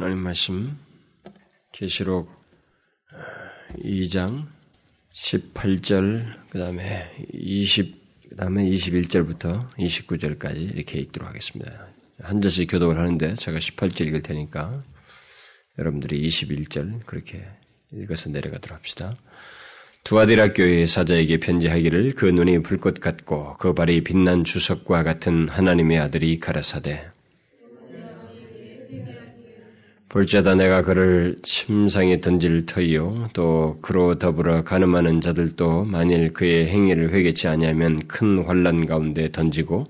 하나님 말씀 계시록 2장 18절 그다음에 20 그다음에 21절부터 29절까지 이렇게 읽도록 하겠습니다. 한 절씩 교독을 하는데 제가 18절 읽을 테니까 여러분들이 21절 그렇게 읽어서 내려가도록 합시다. 두아디라 교회의 사자에게 편지하기를 그 눈이 불꽃 같고 그 발이 빛난 주석과 같은 하나님의 아들이 가라사대 볼자다 내가 그를 침상에 던질 터이요 또 그로 더불어 가늠하는 자들도 만일 그의 행위를 회개치 아니하면 큰 환란 가운데 던지고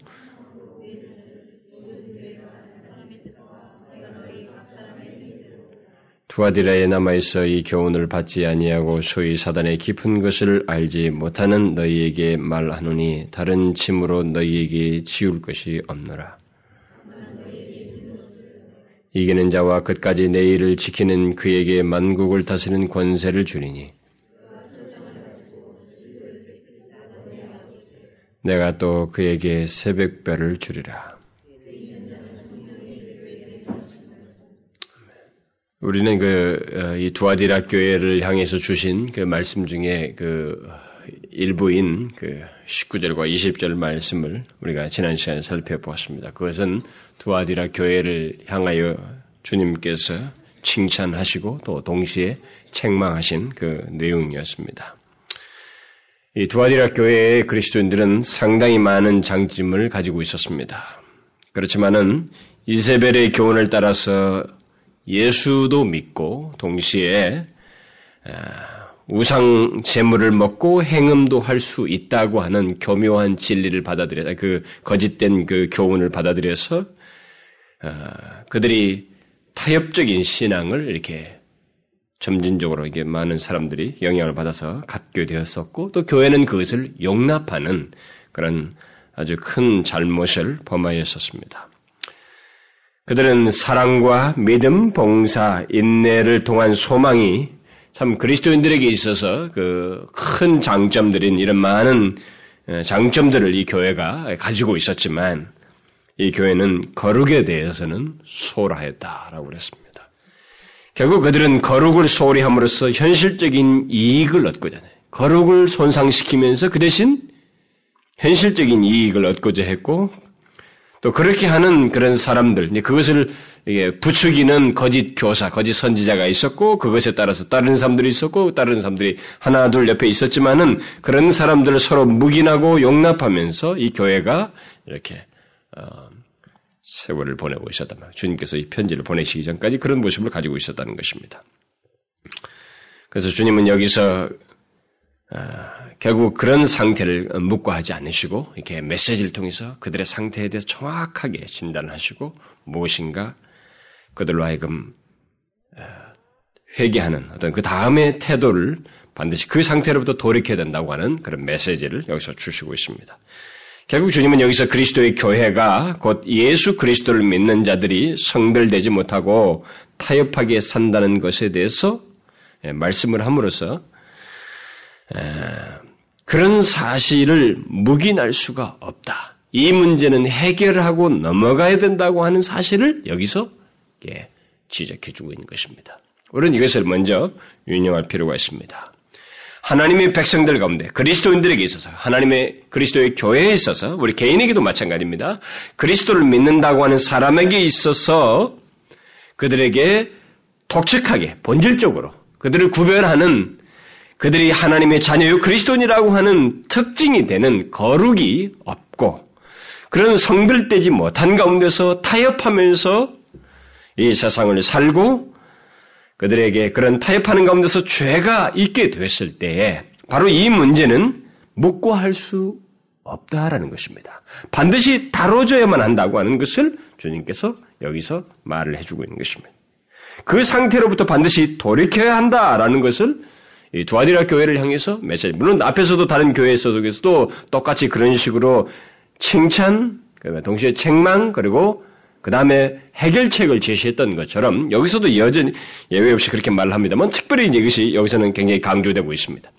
두아디라에 남아있어 이 교훈을 받지 아니하고 소위 사단의 깊은 것을 알지 못하는 너희에게 말하노니 다른 침으로 너희에게 지울 것이 없노라. 이기는 자와 끝까지 내 일을 지키는 그에게 만국을 다스리는 권세를 주리니 내가 또 그에게 새벽별을 주리라. 우리는 그 이 두아디라 교회를 향해서 주신 그 말씀 중에 그 일부인 그 19절과 20절 말씀을 우리가 지난 시간에 살펴보았습니다. 그것은 두아디라 교회를 향하여 주님께서 칭찬하시고 또 동시에 책망하신 그 내용이었습니다. 이 두아디라 교회의 그리스도인들은 상당히 많은 장점을 가지고 있었습니다. 그렇지만은 이세벨의 교훈을 따라서 예수도 믿고 동시에 우상 제물을 먹고 행음도 할 수 있다고 하는 교묘한 진리를 받아들여서 그 거짓된 그 교훈을 받아들여서 그들이 타협적인 신앙을 이렇게 점진적으로 이게 많은 사람들이 영향을 받아서 갖게 되었었고 또 교회는 그것을 용납하는 그런 아주 큰 잘못을 범하였었습니다. 그들은 사랑과 믿음, 봉사, 인내를 통한 소망이 참 그리스도인들에게 있어서 그 큰 장점들인 이런 많은 장점들을 이 교회가 가지고 있었지만 이 교회는 거룩에 대해서는 소홀하였다라고 그랬습니다. 결국 그들은 거룩을 소홀히 함으로써 현실적인 이익을 얻고자 해 거룩을 손상시키면서 그 대신 현실적인 이익을 얻고자 했고 또 그렇게 하는 그런 사람들, 그것을 부추기는 거짓 교사, 거짓 선지자가 있었고, 그것에 따라서 다른 사람들이 있었고, 다른 사람들이 하나, 둘 옆에 있었지만은, 그런 사람들을 서로 묵인하고 용납하면서 이 교회가 이렇게, 어, 세월을 보내고 있었단 말이에요. 주님께서 이 편지를 보내시기 전까지 그런 모습을 가지고 있었다는 것입니다. 그래서 주님은 여기서 아, 결국 그런 상태를 묵과하지 않으시고 이렇게 메시지를 통해서 그들의 상태에 대해서 정확하게 진단하시고 무엇인가 그들로 하여금 아, 회개하는 어떤 그 다음의 태도를 반드시 그 상태로부터 돌이켜야 된다고 하는 그런 메시지를 여기서 주시고 있습니다. 결국 주님은 여기서 그리스도의 교회가 곧 예수 그리스도를 믿는 자들이 성별되지 못하고 타협하게 산다는 것에 대해서 예, 말씀을 함으로써 그런 사실을 묵인할 수가 없다. 이 문제는 해결하고 넘어가야 된다고 하는 사실을 여기서 지적해 주고 있는 것입니다. 우리는 이것을 먼저 유념할 필요가 있습니다. 하나님의 백성들 가운데 그리스도인들에게 있어서 하나님의 그리스도의 교회에 있어서 우리 개인에게도 마찬가지입니다. 그리스도를 믿는다고 하는 사람에게 있어서 그들에게 독특하게 본질적으로 그들을 구별하는 그들이 하나님의 자녀요 그리스도인이라고 하는 특징이 되는 거룩이 없고 그런 성별되지 못한 가운데서 타협하면서 이 세상을 살고 그들에게 그런 타협하는 가운데서 죄가 있게 됐을 때에 바로 이 문제는 묵고 할 수 없다라는 것입니다. 반드시 다뤄져야만 한다고 하는 것을 주님께서 여기서 말을 해주고 있는 것입니다. 그 상태로부터 반드시 돌이켜야 한다라는 것을 이 두아디라 교회를 향해서 메시지. 물론 앞에서도 다른 교회 에서도 똑같이 그런 식으로 칭찬, 동시에 책망, 그리고 그 다음에 해결책을 제시했던 것처럼 여기서도 여전히 예외 없이 그렇게 말을 합니다만 특별히 이것이 여기서는 굉장히 강조되고 있습니다.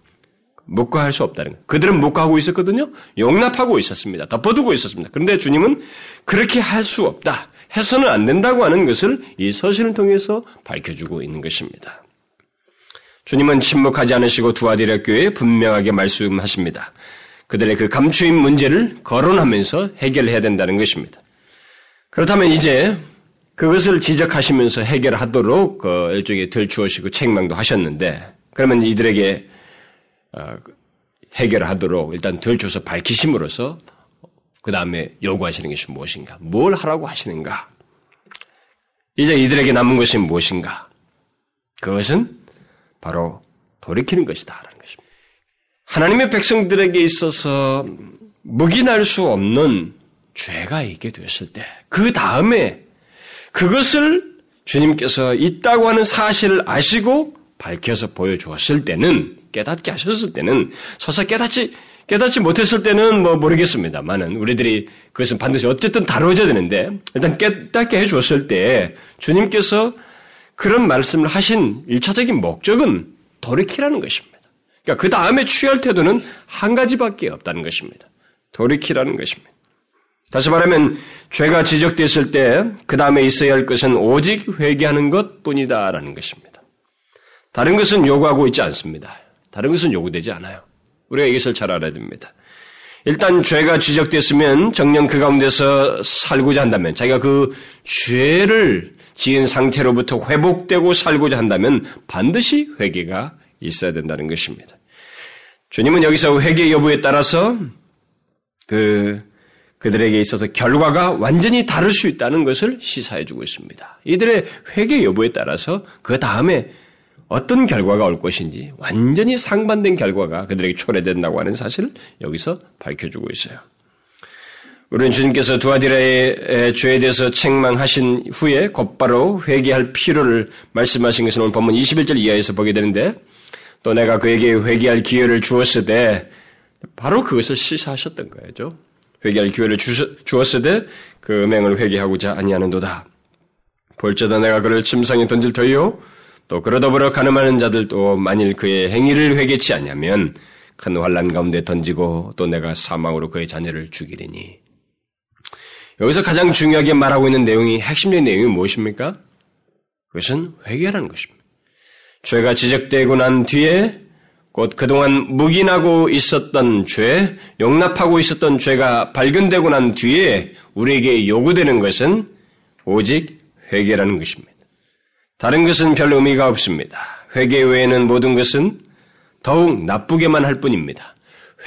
묵과할 수 없다는 거. 그들은 묵과하고 있었거든요. 용납하고 있었습니다. 덮어두고 있었습니다. 그런데 주님은 그렇게 할 수 없다. 해서는 안 된다고 하는 것을 이 서신을 통해서 밝혀주고 있는 것입니다. 주님은 침묵하지 않으시고 두아디라 교회에 분명하게 말씀하십니다. 그들의 그 감추인 문제를 거론하면서 해결해야 된다는 것입니다. 그렇다면 이제 그것을 지적하시면서 해결하도록 그 일종의 들추어시고 책망도 하셨는데 그러면 이들에게 어, 해결하도록 일단 들추어서 밝히심으로써 그 다음에 요구하시는 것이 무엇인가? 뭘 하라고 하시는가? 이제 이들에게 남은 것이 무엇인가? 그것은 바로 돌이키는 것이다. 라는 것입니다. 하나님의 백성들에게 있어서 묵인할 수 없는 죄가 있게 되었을 때, 그 다음에 그것을 주님께서 있다고 하는 사실을 아시고 밝혀서 보여주었을 때는, 깨닫게 하셨을 때는, 서서 깨닫지 깨닫지 못했을 때는 뭐 모르겠습니다만은 우리들이 그것은 반드시 어쨌든 다뤄져야 되는데 일단 깨닫게 해주었을 때 주님께서 그런 말씀을 하신 일차적인 목적은 돌이키라는 것입니다. 그러니까 그 다음에 취할 태도는 한 가지밖에 없다는 것입니다. 돌이키라는 것입니다. 다시 말하면 죄가 지적됐을 때 그 다음에 있어야 할 것은 오직 회개하는 것 뿐이다라는 것입니다. 다른 것은 요구하고 있지 않습니다. 다른 것은 요구되지 않아요. 우리가 이것을 잘 알아야 됩니다. 일단 죄가 지적됐으면 정령 그 가운데서 살고자 한다면 자기가 그 죄를 지은 상태로부터 회복되고 살고자 한다면 반드시 회개가 있어야 된다는 것입니다. 주님은 여기서 회개 여부에 따라서 그 그들에게 있어서 결과가 완전히 다를 수 있다는 것을 시사해 주고 있습니다. 이들의 회개 여부에 따라서 그 다음에 어떤 결과가 올 것인지 완전히 상반된 결과가 그들에게 초래된다고 하는 사실을 여기서 밝혀주고 있어요. 우리는 주님께서 두아디라의 죄에 대해서 책망하신 후에 곧바로 회개할 필요를 말씀하신 것은 오늘 본문 21절 이하에서 보게 되는데 또 내가 그에게 회개할 기회를 주었으되 바로 그것을 시사하셨던 거예요. 회개할 기회를 주었으되 그 음행을 회개하고자 아니하는도다. 볼지다 내가 그를 침상에 던질 터이요 또 그러더불어 가늠하는 자들도 만일 그의 행위를 회개치 않냐면 큰 환란 가운데 던지고 또 내가 사망으로 그의 자녀를 죽이리니. 여기서 가장 중요하게 말하고 있는 내용이 핵심적인 내용이 무엇입니까? 그것은 회개라는 것입니다. 죄가 지적되고 난 뒤에 곧 그동안 묵인하고 있었던 죄, 용납하고 있었던 죄가 발견되고 난 뒤에 우리에게 요구되는 것은 오직 회개라는 것입니다. 다른 것은 별 의미가 없습니다. 회개 외에는 모든 것은 더욱 나쁘게만 할 뿐입니다.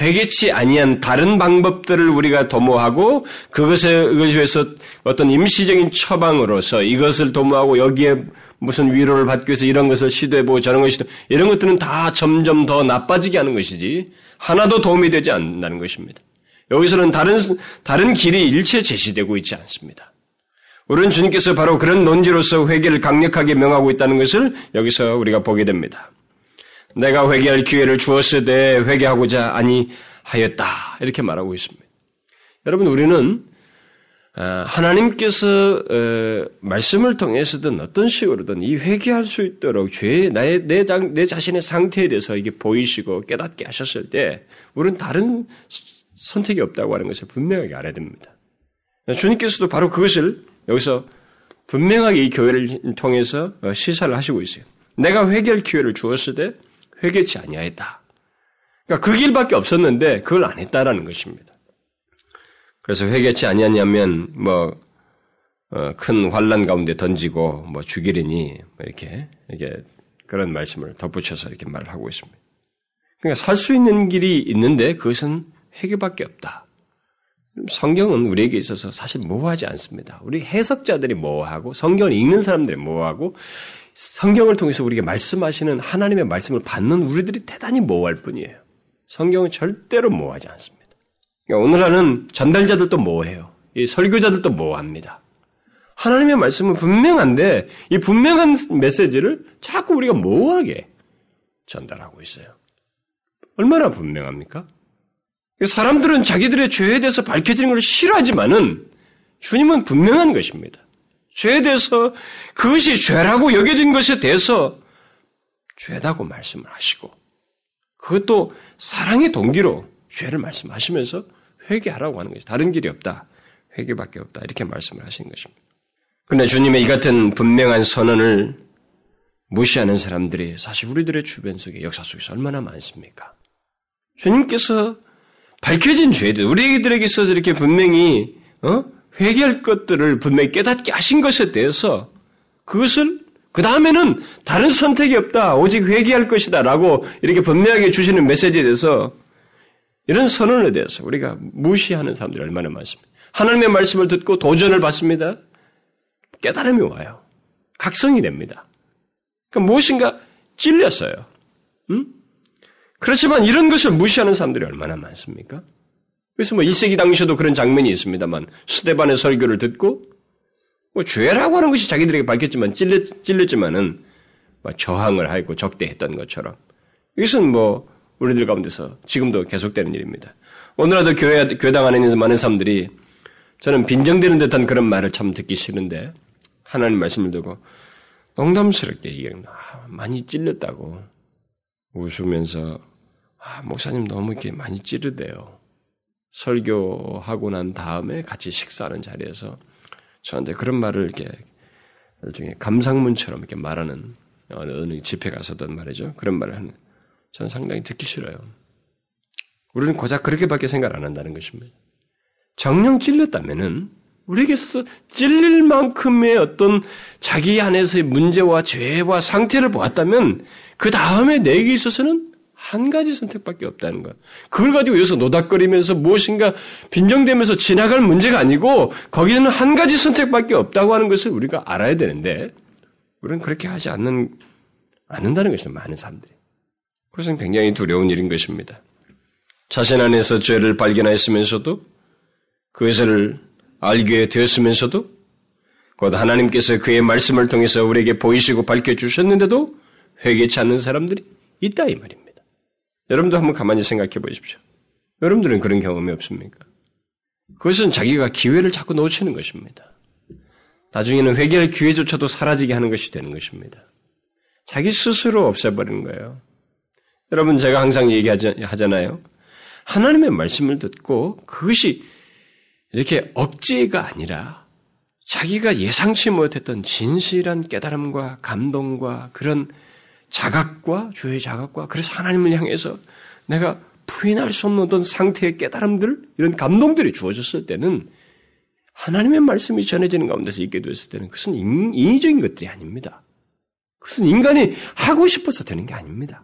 회개치 아니한 다른 방법들을 우리가 도모하고 그것에 의해서 어떤 임시적인 처방으로서 이것을 도모하고 여기에 무슨 위로를 받기 위해서 이런 것을 시도해보고 저런 것이 이런 것들은 다 점점 더 나빠지게 하는 것이지 하나도 도움이 되지 않는다는 것입니다. 여기서는 다른 다른 길이 일체 제시되고 있지 않습니다. 우리는 주님께서 바로 그런 논지로서 회개를 강력하게 명하고 있다는 것을 여기서 우리가 보게 됩니다. 내가 회개할 기회를 주었으되 회개하고자 아니하였다. 이렇게 말하고 있습니다. 여러분, 우리는 어, 하나님께서 어, 말씀을 통해서든 어떤 식으로든 이 회개할 수 있도록 죄 나의 내, 내 자신의 상태에 대해서 이게 보이시고 깨닫게 하셨을 때 우리는 다른 선택이 없다고 하는 것을 분명하게 알아야 됩니다. 주님께서도 바로 그것을 여기서 분명하게 이 교회를 통해서 어, 시사를 하시고 있어요. 내가 회개할 기회를 주었을 때 회개치 아니하였다. 그러니까 그 길밖에 없었는데 그걸 안 했다라는 것입니다. 그래서 회개치 아니하냐면 뭐큰 어, 환란 가운데 던지고 뭐 죽이리니 뭐 이렇게 이렇게 그런 말씀을 덧붙여서 이렇게 말을 하고 있습니다. 그러니까 살 수 있는 길이 있는데 그것은 회개밖에 없다. 성경은 우리에게 있어서 사실 모호하지 않습니다. 우리 해석자들이 모호하고 성경을 읽는 사람들이 모호하고 성경을 통해서 우리에게 말씀하시는 하나님의 말씀을 받는 우리들이 대단히 모호할 뿐이에요. 성경은 절대로 모호하지 않습니다. 그러니까 오늘날은 전달자들도 모호해요. 이 설교자들도 모호합니다. 하나님의 말씀은 분명한데 이 분명한 메시지를 자꾸 우리가 모호하게 전달하고 있어요. 얼마나 분명합니까? 사람들은 자기들의 죄에 대해서 밝혀지는 것을 싫어하지만은 주님은 분명한 것입니다. 죄에 대해서 그것이 죄라고 여겨진 것에 대해서 죄다고 말씀을 하시고 그것도 사랑의 동기로 죄를 말씀하시면서 회개하라고 하는 것이 다른 길이 없다. 회개밖에 없다. 이렇게 말씀을 하신 것입니다. 그러나 주님의 이 같은 분명한 선언을 무시하는 사람들이 사실 우리들의 주변 속에 역사 속에서 얼마나 많습니까? 주님께서 밝혀진 죄들, 우리들에게 있어서 이렇게 분명히, 어? 회개할 것들을 분명히 깨닫게 하신 것에 대해서 그것을 그 다음에는 다른 선택이 없다. 오직 회개할 것이다. 라고 이렇게 분명하게 주시는 메시지에 대해서 이런 선언에 대해서 우리가 무시하는 사람들이 얼마나 많습니다. 하나님의 말씀을 듣고 도전을 받습니다. 깨달음이 와요. 각성이 됩니다. 그러니까 무엇인가 찔렸어요. 음? 그렇지만 이런 것을 무시하는 사람들이 얼마나 많습니까? 그래서 뭐 1세기 당시에도 그런 장면이 있습니다만 스테반의 설교를 듣고 뭐 죄라고 하는 것이 자기들에게 밝혔지만 찔렸, 찔렸지만은 뭐 저항을 하고 적대했던 것처럼 이것은 뭐 우리들 가운데서 지금도 계속되는 일입니다. 오늘날도 교회, 교당 안에 있는 많은 사람들이 저는 빈정되는 듯한 그런 말을 참 듣기 싫은데 하나님 말씀을 듣고 농담스럽게 얘기하는 아, 많이 찔렸다고 웃으면서 아, 목사님 너무 이렇게 많이 찌르대요. 설교하고 난 다음에 같이 식사하는 자리에서 저한테 그런 말을 이렇게 일종의 감상문처럼 이렇게 말하는 어느 집회 가서든 말이죠. 그런 말을 하는 저는 상당히 듣기 싫어요. 우리는 고작 그렇게밖에 생각 안 한다는 것입니다. 정령 찔렸다면은 우리에게 있어서 찔릴 만큼의 어떤 자기 안에서의 문제와 죄와 상태를 보았다면 그 다음에 내게 있어서는 한 가지 선택밖에 없다는 것. 그걸 가지고 여기서 노닥거리면서 무엇인가 빈정되면서 지나갈 문제가 아니고 거기에는 한 가지 선택밖에 없다고 하는 것을 우리가 알아야 되는데 우리는 그렇게 하지 않는 않는다는 것이죠. 많은 사람들이. 그것은 굉장히 두려운 일인 것입니다. 자신 안에서 죄를 발견하였으면서도 그것을 알게 되었으면서도 곧 하나님께서 그의 말씀을 통해서 우리에게 보이시고 밝혀주셨는데도 회개치 않는 사람들이 있다 이 말입니다. 여러분도 한번 가만히 생각해 보십시오. 여러분들은 그런 경험이 없습니까? 그것은 자기가 기회를 자꾸 놓치는 것입니다. 나중에는 회개할 기회조차도 사라지게 하는 것이 되는 것입니다. 자기 스스로 없애버리는 거예요. 여러분, 제가 항상 얘기하잖아요. 하나님의 말씀을 듣고 그것이 이렇게 억지가 아니라 자기가 예상치 못했던 진실한 깨달음과 감동과 그런 자각과 주의 자각과 그래서 하나님을 향해서 내가 부인할 수 없는 어떤 상태의 깨달음들 이런 감동들이 주어졌을 때는 하나님의 말씀이 전해지는 가운데서 있게 되었을 때는 그것은 인위적인 것들이 아닙니다. 그것은 인간이 하고 싶어서 되는 게 아닙니다.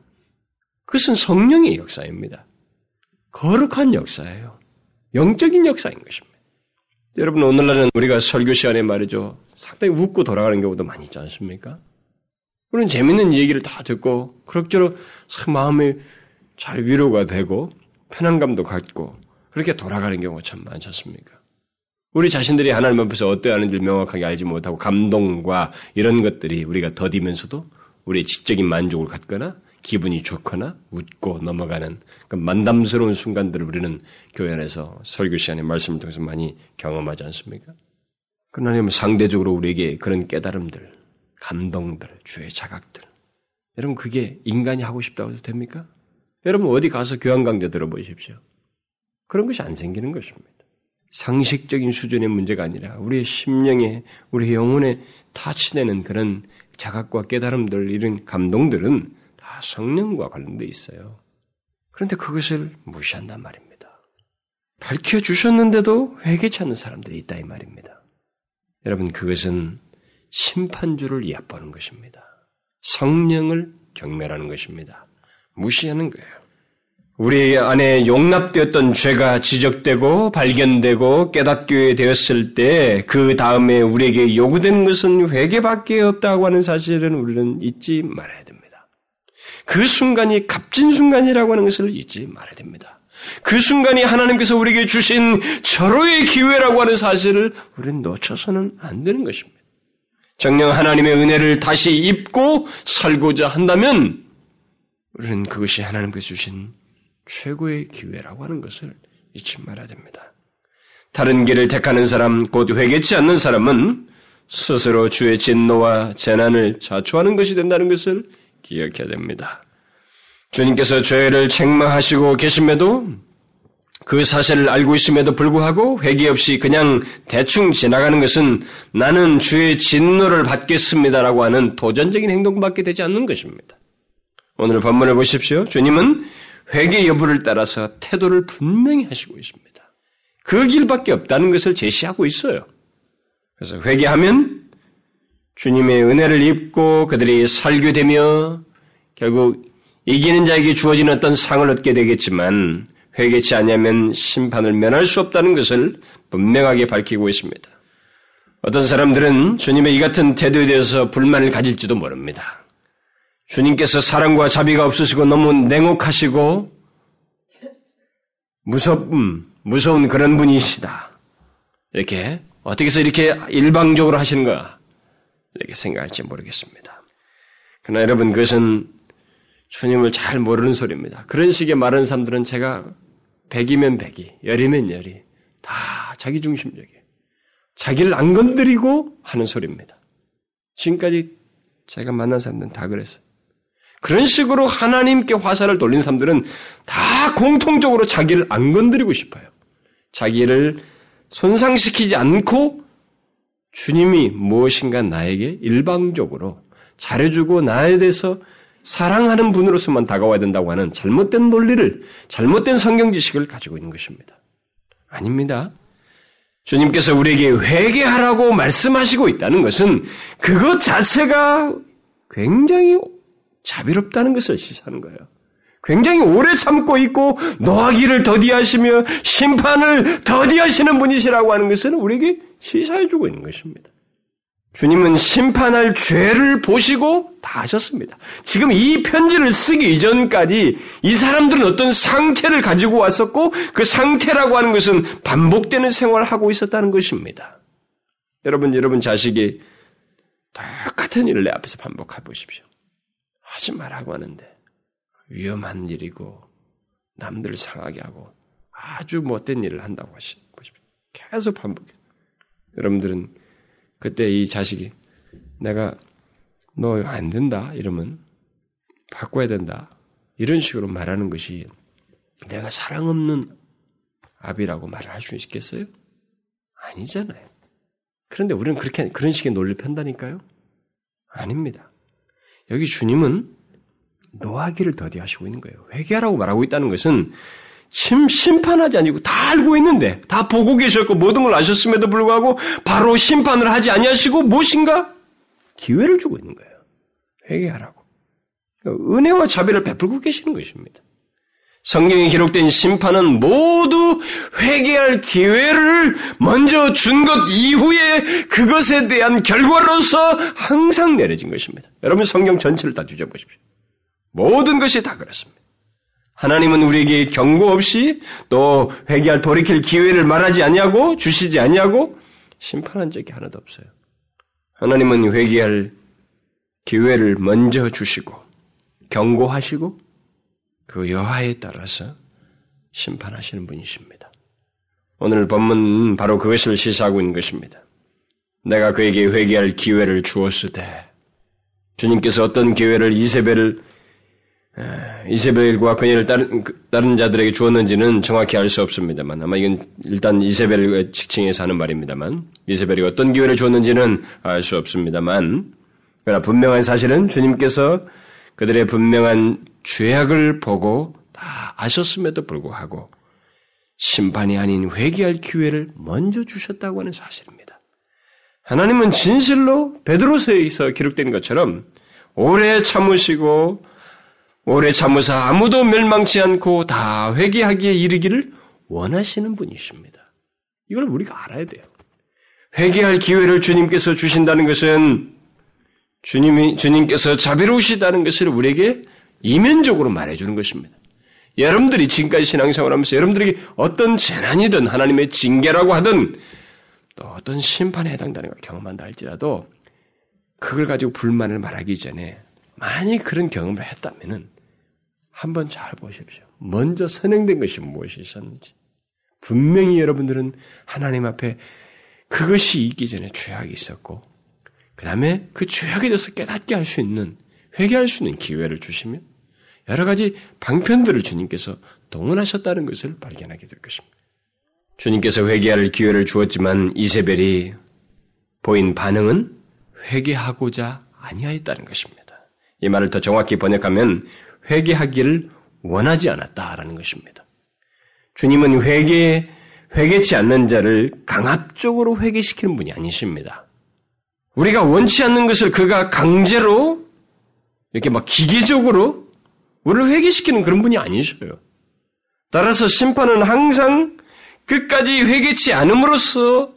그것은 성령의 역사입니다. 거룩한 역사예요. 영적인 역사인 것입니다. 여러분 오늘날은 우리가 설교 시간에 말이죠. 상당히 웃고 돌아가는 경우도 많이 있지 않습니까? 그런 재밌는 얘기를 다 듣고 그럭저럭 마음이 잘 위로가 되고 편안감도 갖고 그렇게 돌아가는 경우가 참 많지 않습니까? 우리 자신들이 하나님 앞에서 어떠하는지 명확하게 알지 못하고 감동과 이런 것들이 우리가 더디면서도 우리의 지적인 만족을 갖거나 기분이 좋거나 웃고 넘어가는 그 만담스러운 순간들을 우리는 교회 안에서 설교 시간에 말씀을 통해서 많이 경험하지 않습니까? 그러나 상대적으로 우리에게 그런 깨달음들, 감동들, 주의 자각들. 여러분 그게 인간이 하고 싶다고 해도 됩니까? 여러분 어디 가서 교환 강좌 들어보십시오. 그런 것이 안 생기는 것입니다. 상식적인 수준의 문제가 아니라 우리의 심령에, 우리 영혼에 타치되는 그런 자각과 깨달음들, 이런 감동들은 다 성령과 관련돼 있어요. 그런데 그것을 무시한단 말입니다. 밝혀주셨는데도 회개치 않는 사람들이 있다 이 말입니다. 여러분 그것은 심판주를 얕보는 것입니다. 성령을 경멸하는 것입니다. 무시하는 거예요. 우리 안에 용납되었던 죄가 지적되고 발견되고 깨닫게 되었을 때 그 다음에 우리에게 요구되는 것은 회개밖에 없다고 하는 사실은 우리는 잊지 말아야 됩니다. 그 순간이 값진 순간이라고 하는 것을 잊지 말아야 됩니다. 그 순간이 하나님께서 우리에게 주신 절호의 기회라고 하는 사실을 우리는 놓쳐서는 안 되는 것입니다. 정령 하나님의 은혜를 다시 입고 살고자 한다면 우리는 그것이 하나님께서 주신 최고의 기회라고 하는 것을 잊지 말아야 됩니다. 다른 길을 택하는 사람, 곧 회개치 않는 사람은 스스로 주의 진노와 재난을 자초하는 것이 된다는 것을 기억해야 됩니다. 주님께서 죄를 책망하시고 계심에도 그 사실을 알고 있음에도 불구하고 회개 없이 그냥 대충 지나가는 것은 나는 주의 진노를 받겠습니다라고 하는 도전적인 행동밖에 되지 않는 것입니다. 오늘 본문을 보십시오. 주님은 회개 여부를 따라서 태도를 분명히 하시고 있습니다. 그 길밖에 없다는 것을 제시하고 있어요. 그래서 회개하면 주님의 은혜를 입고 그들이 살교되며 결국 이기는 자에게 주어진 어떤 상을 얻게 되겠지만 회개치 않으면 심판을 면할 수 없다는 것을 분명하게 밝히고 있습니다. 어떤 사람들은 주님의 이 같은 태도에 대해서 불만을 가질지도 모릅니다. 주님께서 사랑과 자비가 없으시고 너무 냉혹하시고 무섭음, 무서운 그런 분이시다. 이렇게 어떻게 해서 이렇게 일방적으로 하시는가 이렇게 생각할지 모르겠습니다. 그러나 여러분 그것은 주님을 잘 모르는 소리입니다. 그런 식의 말하는 사람들은 제가 백이면 백이, 열이면 열이 다 자기 중심적이에요. 자기를 안 건드리고 하는 소리입니다. 지금까지 제가 만난 사람들은 다 그랬어요. 그런 식으로 하나님께 화살을 돌린 사람들은 다 공통적으로 자기를 안 건드리고 싶어요. 자기를 손상시키지 않고 주님이 무엇인가 나에게 일방적으로 잘해주고 나에 대해서 사랑하는 분으로서만 다가와야 된다고 하는 잘못된 논리를, 잘못된 성경 지식을 가지고 있는 것입니다. 아닙니다. 주님께서 우리에게 회개하라고 말씀하시고 있다는 것은 그것 자체가 굉장히 자비롭다는 것을 시사하는 거예요. 굉장히 오래 참고 있고 노하기를 더디하시며 심판을 더디하시는 분이시라고 하는 것은 우리에게 시사해주고 있는 것입니다. 주님은 심판할 죄를 보시고 다 하셨습니다. 지금 이 편지를 쓰기 이전까지 이 사람들은 어떤 상태를 가지고 왔었고 그 상태라고 하는 것은 반복되는 생활을 하고 있었다는 것입니다. 여러분, 여러분 자식이 똑같은 일을 내 앞에서 반복해 보십시오. 하지 말라고 하는데 위험한 일이고 남들 상하게 하고 아주 못된 일을 한다고 하십시오. 계속 반복해. 여러분들은 그때 이 자식이 내가 너 안 된다 이러면 바꿔야 된다 이런 식으로 말하는 것이 내가 사랑 없는 아비라고 말을 할 수 있겠어요? 아니잖아요. 그런데 우리는 그렇게 그런 식의 논리를 편다니까요? 아닙니다. 여기 주님은 노하기를 더디하시고 있는 거예요. 회개하라고 말하고 있다는 것은 심, 심판하지 아니고 다 알고 있는데 다 보고 계셨고 모든 걸 아셨음에도 불구하고 바로 심판을 하지 아니하시고 무엇인가 기회를 주고 있는 거예요. 회개하라고. 은혜와 자비를 베풀고 계시는 것입니다. 성경에 기록된 심판은 모두 회개할 기회를 먼저 준 것 이후에 그것에 대한 결과로서 항상 내려진 것입니다. 여러분 성경 전체를 다 뒤져보십시오. 모든 것이 다 그렇습니다. 하나님은 우리에게 경고 없이 또 회개할 돌이킬 기회를 말하지 아니하고 주시지 아니하고 심판한 적이 하나도 없어요. 하나님은 회개할 기회를 먼저 주시고 경고하시고 그 여하에 따라서 심판하시는 분이십니다. 오늘 본문 바로 그것을 시사하고 있는 것입니다. 내가 그에게 회개할 기회를 주었을 때 주님께서 어떤 기회를 이세벨을 이세벨과 그녀를 다른, 그, 다른 자들에게 주었는지는 정확히 알 수 없습니다만 아마 이건 일단 이세벨의 직칭에서 하는 말입니다만 이세벨이 어떤 기회를 주었는지는 알 수 없습니다만 그러나 분명한 사실은 주님께서 그들의 분명한 죄악을 보고 다 아셨음에도 불구하고 심판이 아닌 회개할 기회를 먼저 주셨다고 하는 사실입니다. 하나님은 진실로 베드로서에서 기록된 것처럼 오래 참으시고 오래 참으사 아무도 멸망치 않고 다 회개하기에 이르기를 원하시는 분이십니다. 이걸 우리가 알아야 돼요. 회개할 기회를 주님께서 주신다는 것은 주님이, 주님께서 자비로우시다는 것을 우리에게 이면적으로 말해주는 것입니다. 여러분들이 지금까지 신앙생활 하면서 여러분들에게 어떤 재난이든 하나님의 징계라고 하든 또 어떤 심판에 해당되는 걸 경험한다 할지라도 그걸 가지고 불만을 말하기 전에 만약 그런 경험을 했다면은 한번 잘 보십시오. 먼저 선행된 것이 무엇이 있었는지. 분명히 여러분들은 하나님 앞에 그것이 있기 전에 죄악이 있었고, 그 다음에 그 죄악에 대해서 깨닫게 할 수 있는, 회개할 수 있는 기회를 주시면, 여러 가지 방편들을 주님께서 동원하셨다는 것을 발견하게 될 것입니다. 주님께서 회개할 기회를 주었지만 이세벨이 보인 반응은 회개하고자 아니하였다는 것입니다. 이 말을 더 정확히 번역하면 회개하기를 원하지 않았다라는 것입니다. 주님은 회개 회개치 않는 자를 강압적으로 회개시키는 분이 아니십니다. 우리가 원치 않는 것을 그가 강제로 이렇게 막 기계적으로 우리를 회개시키는 그런 분이 아니셔요. 따라서 심판은 항상 끝까지 회개치 않음으로써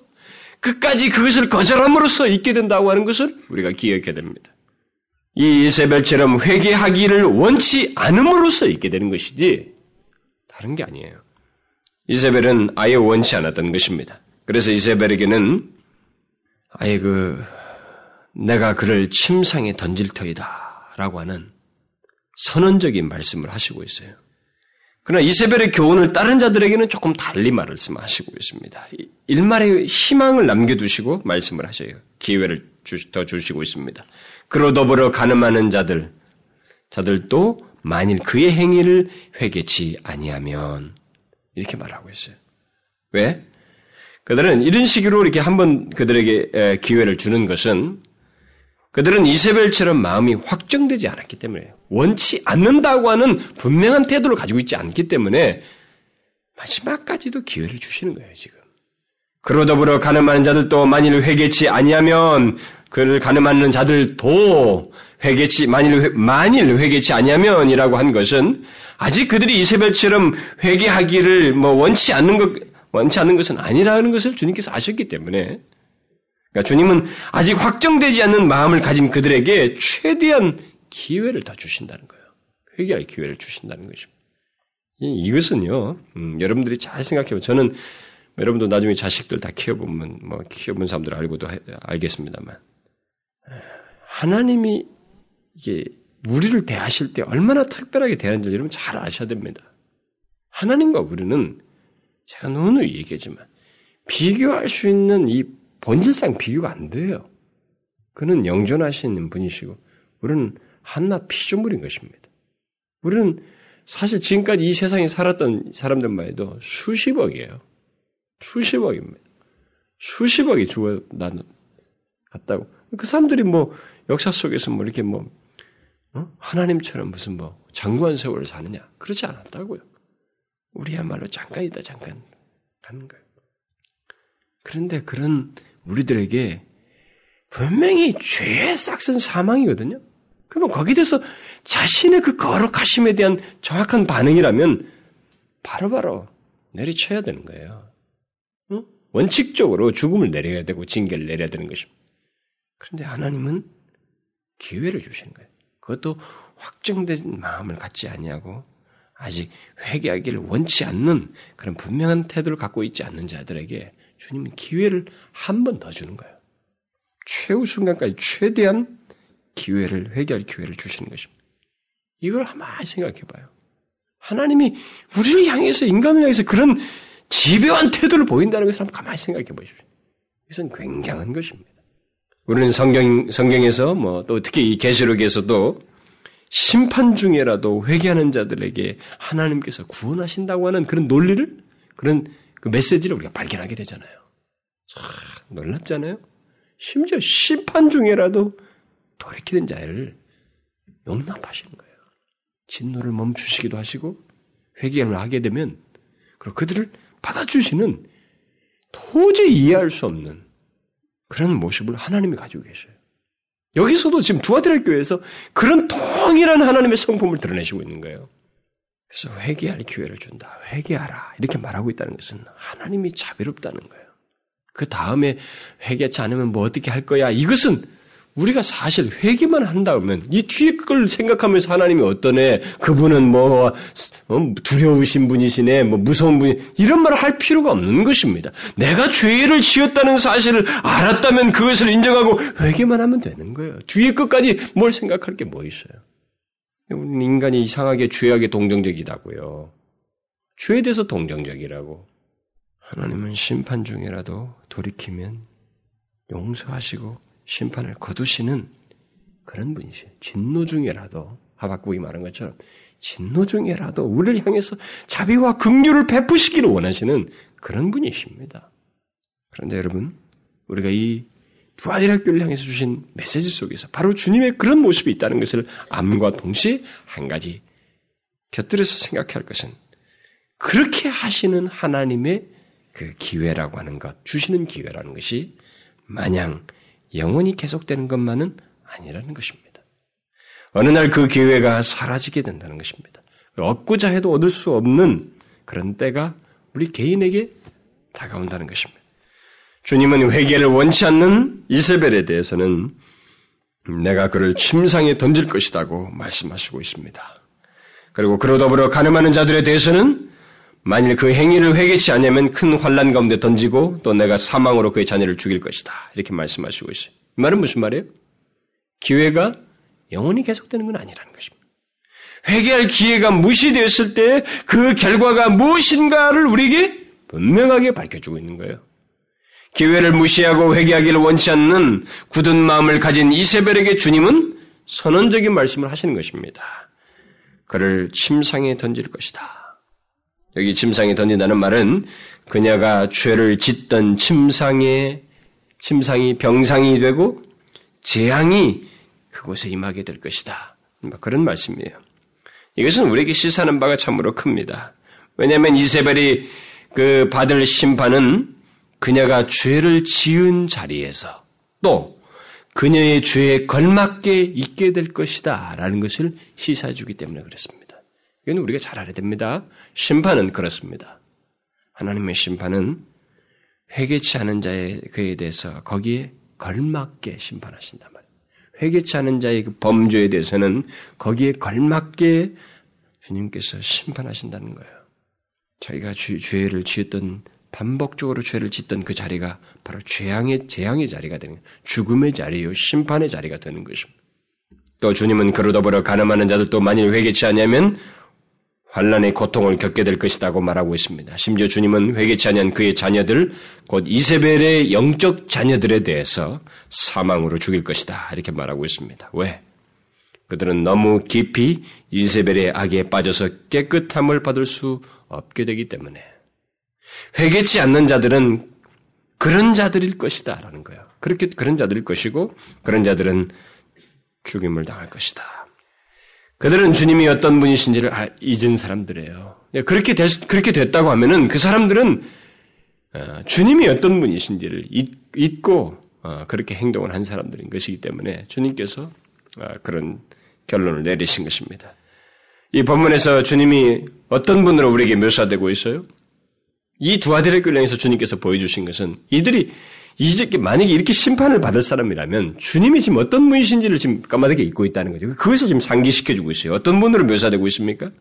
끝까지 그것을 거절함으로써 있게 된다고 하는 것을 우리가 기억해야 됩니다. 이 이세벨처럼 회개하기를 원치 않음으로써 있게 되는 것이지 다른 게 아니에요. 이세벨은 아예 원치 않았던 것입니다. 그래서 이세벨에게는 아예 그 내가 그를 침상에 던질 터이다 라고 하는 선언적인 말씀을 하시고 있어요. 그러나 이세벨의 교훈을 다른 자들에게는 조금 달리 말씀하시고 있습니다. 일말의 희망을 남겨두시고 말씀을 하셔요. 기회를 더 주시고 있습니다. 그로 더불어 가늠하는 자들, 자들도 만일 그의 행위를 회개치 아니하면 이렇게 말하고 있어요. 왜? 그들은 이런 식으로 이렇게 한번 그들에게 기회를 주는 것은 그들은 이세벨처럼 마음이 확정되지 않았기 때문에 원치 않는다고 하는 분명한 태도를 가지고 있지 않기 때문에 마지막까지도 기회를 주시는 거예요, 지금. 그로 더불어 가늠하는 자들도 만일 회개치 아니하면 그를 가늠하는 자들도 회개치 만일 회, 만일 회개치 아니하면이라고 한 것은 아직 그들이 이세벨처럼 회개하기를 뭐 원치 않는 것 원치 않는 것은 아니라는 것을 주님께서 아셨기 때문에 그러니까 주님은 아직 확정되지 않는 마음을 가진 그들에게 최대한 기회를 다 주신다는 거예요. 회개할 기회를 주신다는 것입니다. 이것은요, 음, 여러분들이 잘 생각해보면 저는 여러분도 나중에 자식들 다 키워보면 뭐 키워본 사람들 알고도 알겠습니다만 하나님이 이게 우리를 대하실 때 얼마나 특별하게 대하는지 여러분 잘 아셔야 됩니다. 하나님과 우리는 제가 누누이 얘기하지만 비교할 수 있는 이 본질상 비교가 안 돼요. 그는 영존하시는 분이시고 우리는 한낱 피조물인 것입니다. 우리는 사실 지금까지 이 세상에 살았던 사람들만 해도 수십억이에요. 수십억입니다. 수십억이 주어 나는 갔다고. 그 사람들이 뭐 역사 속에서 뭐 이렇게 뭐 어? 하나님처럼 무슨 뭐 장구한 세월을 사느냐 그렇지 않았다고요. 우리야말로 잠깐이다 잠깐 가는 거예요. 그런데 그런 우리들에게 분명히 죄의 싹슨 사망이거든요. 그러면 거기에 대해서 자신의 그 거룩하심에 대한 정확한 반응이라면 바로바로 바로 내리쳐야 되는 거예요. 응? 원칙적으로 죽음을 내려야 되고 징계를 내려야 되는 것입니다. 그런데 하나님은 기회를 주시는 거예요. 그것도 확정된 마음을 갖지 아니하고 아직 회개하기를 원치 않는 그런 분명한 태도를 갖고 있지 않는 자들에게 주님은 기회를 한 번 더 주는 거예요. 최후 순간까지 최대한 기회를, 회개할 기회를 주시는 것입니다. 이걸 한번 생각해 봐요. 하나님이 우리를 향해서, 인간을 향해서 그런 집요한 태도를 보인다는 것을 한번 가만히 생각해 보십시오. 이것은 굉장한 것입니다. 우리는 성경, 성경에서 뭐 또 특히 이 계시록에서도 심판 중에라도 회개하는 자들에게 하나님께서 구원하신다고 하는 그런 논리를, 그런 그 메시지를 우리가 발견하게 되잖아요. 참 놀랍잖아요. 심지어 심판 중에라도 돌이키는 자를 용납하시는 거예요. 진노를 멈추시기도 하시고 회개를 하게 되면 그리고 그들을 받아주시는 도저히 이해할 수 없는 그런 모습을 하나님이 가지고 계셔요. 여기서도 지금 두아드라 교회에서 그런 통일한 하나님의 성품을 드러내시고 있는 거예요. 그래서 회개할 기회를 준다. 회개하라. 이렇게 말하고 있다는 것은 하나님이 자비롭다는 거예요. 그 다음에 회개치 않으면 뭐 어떻게 할 거야? 이것은 우리가 사실 회개만 한다면 이 뒤에 걸 생각하면서 하나님이 어떠네? 그분은 뭐 어, 두려우신 분이시네, 뭐 무서운 분이 이런 말을 할 필요가 없는 것입니다. 내가 죄를 지었다는 사실을 알았다면 그것을 인정하고 회개만 하면 되는 거예요. 뒤에 것까지 뭘 생각할 게 뭐 있어요? 인간이 이상하게 죄악에 동정적이다고요. 죄에 대해서 동정적이라고. 하나님은 심판 중이라도 돌이키면 용서하시고 심판을 거두시는 그런 분이세요. 진노 중이라도 하박국이 말한 것처럼 진노 중에라도 우리를 향해서 자비와 긍휼을 베푸시기를 원하시는 그런 분이십니다. 그런데 여러분, 우리가 이 부활의학교를 향해서 주신 메시지 속에서 바로 주님의 그런 모습이 있다는 것을 암과 동시에 한 가지 곁들여서 생각할 것은 그렇게 하시는 하나님의 그 기회라고 하는 것, 주시는 기회라는 것이 마냥 영원히 계속되는 것만은 아니라는 것입니다. 어느 날 그 기회가 사라지게 된다는 것입니다. 얻고자 해도 얻을 수 없는 그런 때가 우리 개인에게 다가온다는 것입니다. 주님은 회개를 원치 않는 이세벨에 대해서는 내가 그를 침상에 던질 것이라고 말씀하시고 있습니다. 그리고 그로 더불어 가늠하는 자들에 대해서는 만일 그 행위를 회개치 않으면 큰 환란 가운데 던지고 또 내가 사망으로 그의 자녀를 죽일 것이다. 이렇게 말씀하시고 있어요. 이 말은 무슨 말이에요? 기회가 영원히 계속되는 건 아니라는 것입니다. 회개할 기회가 무시되었을 때 그 결과가 무엇인가를 우리에게 분명하게 밝혀주고 있는 거예요. 기회를 무시하고 회개하기를 원치 않는 굳은 마음을 가진 이세벨에게 주님은 선언적인 말씀을 하시는 것입니다. 그를 침상에 던질 것이다. 여기 침상에 던진다는 말은 그녀가 죄를 짓던 침상에 침상이 병상이 되고 재앙이 그곳에 임하게 될 것이다. 그런 말씀이에요. 이것은 우리에게 시사하는 바가 참으로 큽니다. 왜냐하면 이세벨이 그 받을 심판은 그녀가 죄를 지은 자리에서 또 그녀의 죄에 걸맞게 있게 될 것이다. 라는 것을 시사해 주기 때문에 그렇습니다. 이건 우리가 잘 알아야 됩니다. 심판은 그렇습니다. 하나님의 심판은 회개치 않은 자에 그에 대해서 거기에 걸맞게 심판하신단 말이에요. 회개치 않은 자의 그 범죄에 대해서는 거기에 걸맞게 주님께서 심판하신다는 거예요. 자기가 죄를 지었던 반복적으로 죄를 짓던 그 자리가 바로 죄양의 재앙의 자리가 되는 죽음의 자리요 심판의 자리가 되는 것입니다. 또 주님은 그로 더불어 가늠하는 자들도 만일 회개치 않으면 환란의 고통을 겪게 될 것이라고 말하고 있습니다. 심지어 주님은 회개치 않은 그의 자녀들 곧 이세벨의 영적 자녀들에 대해서 사망으로 죽일 것이다 이렇게 말하고 있습니다. 왜? 그들은 너무 깊이 이세벨의 악에 빠져서 깨끗함을 받을 수 없게 되기 때문에 회개치 않는 자들은 그런 자들일 것이다. 라는 거예요. 그렇게, 그런 자들일 것이고, 그런 자들은 죽임을 당할 것이다. 그들은 주님이 어떤 분이신지를 아, 잊은 사람들이에요. 예, 그렇게 됐, 그렇게 됐다고 하면은 그 사람들은 어, 주님이 어떤 분이신지를 잊, 고 어, 그렇게 행동을 한 사람들인 것이기 때문에 주님께서 어, 그런 결론을 내리신 것입니다. 이 본문에서 주님이 어떤 분으로 우리에게 묘사되고 있어요? 이 두 아들의 균형에서 주님께서 보여주신 것은 이들이 이제 만약에 이렇게 심판을 받을 사람이라면 주님이 지금 어떤 분이신지를 지금 까마득히 잊고 있다는 거죠. 그것을 지금 상기시켜주고 있어요. 어떤 분으로 묘사되고 있습니까?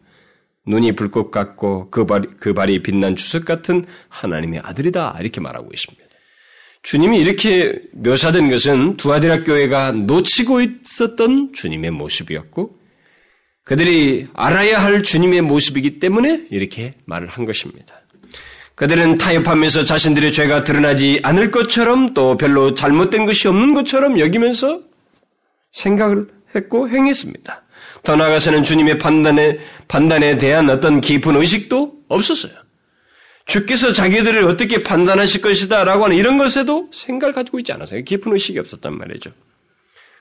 눈이 불꽃 같고 그, 발, 그 발이 빛난 주석 같은 하나님의 아들이다. 이렇게 말하고 있습니다. 주님이 이렇게 묘사된 것은 두아디라 교회가 놓치고 있었던 주님의 모습이었고 그들이 알아야 할 주님의 모습이기 때문에 이렇게 말을 한 것입니다. 그들은 타협하면서 자신들의 죄가 드러나지 않을 것처럼 또 별로 잘못된 것이 없는 것처럼 여기면서 생각을 했고 행했습니다. 더 나아가서는 주님의 판단에, 판단에 대한 어떤 깊은 의식도 없었어요. 주께서 자기들을 어떻게 판단하실 것이다 라고 하는 이런 것에도 생각을 가지고 있지 않았어요. 깊은 의식이 없었단 말이죠.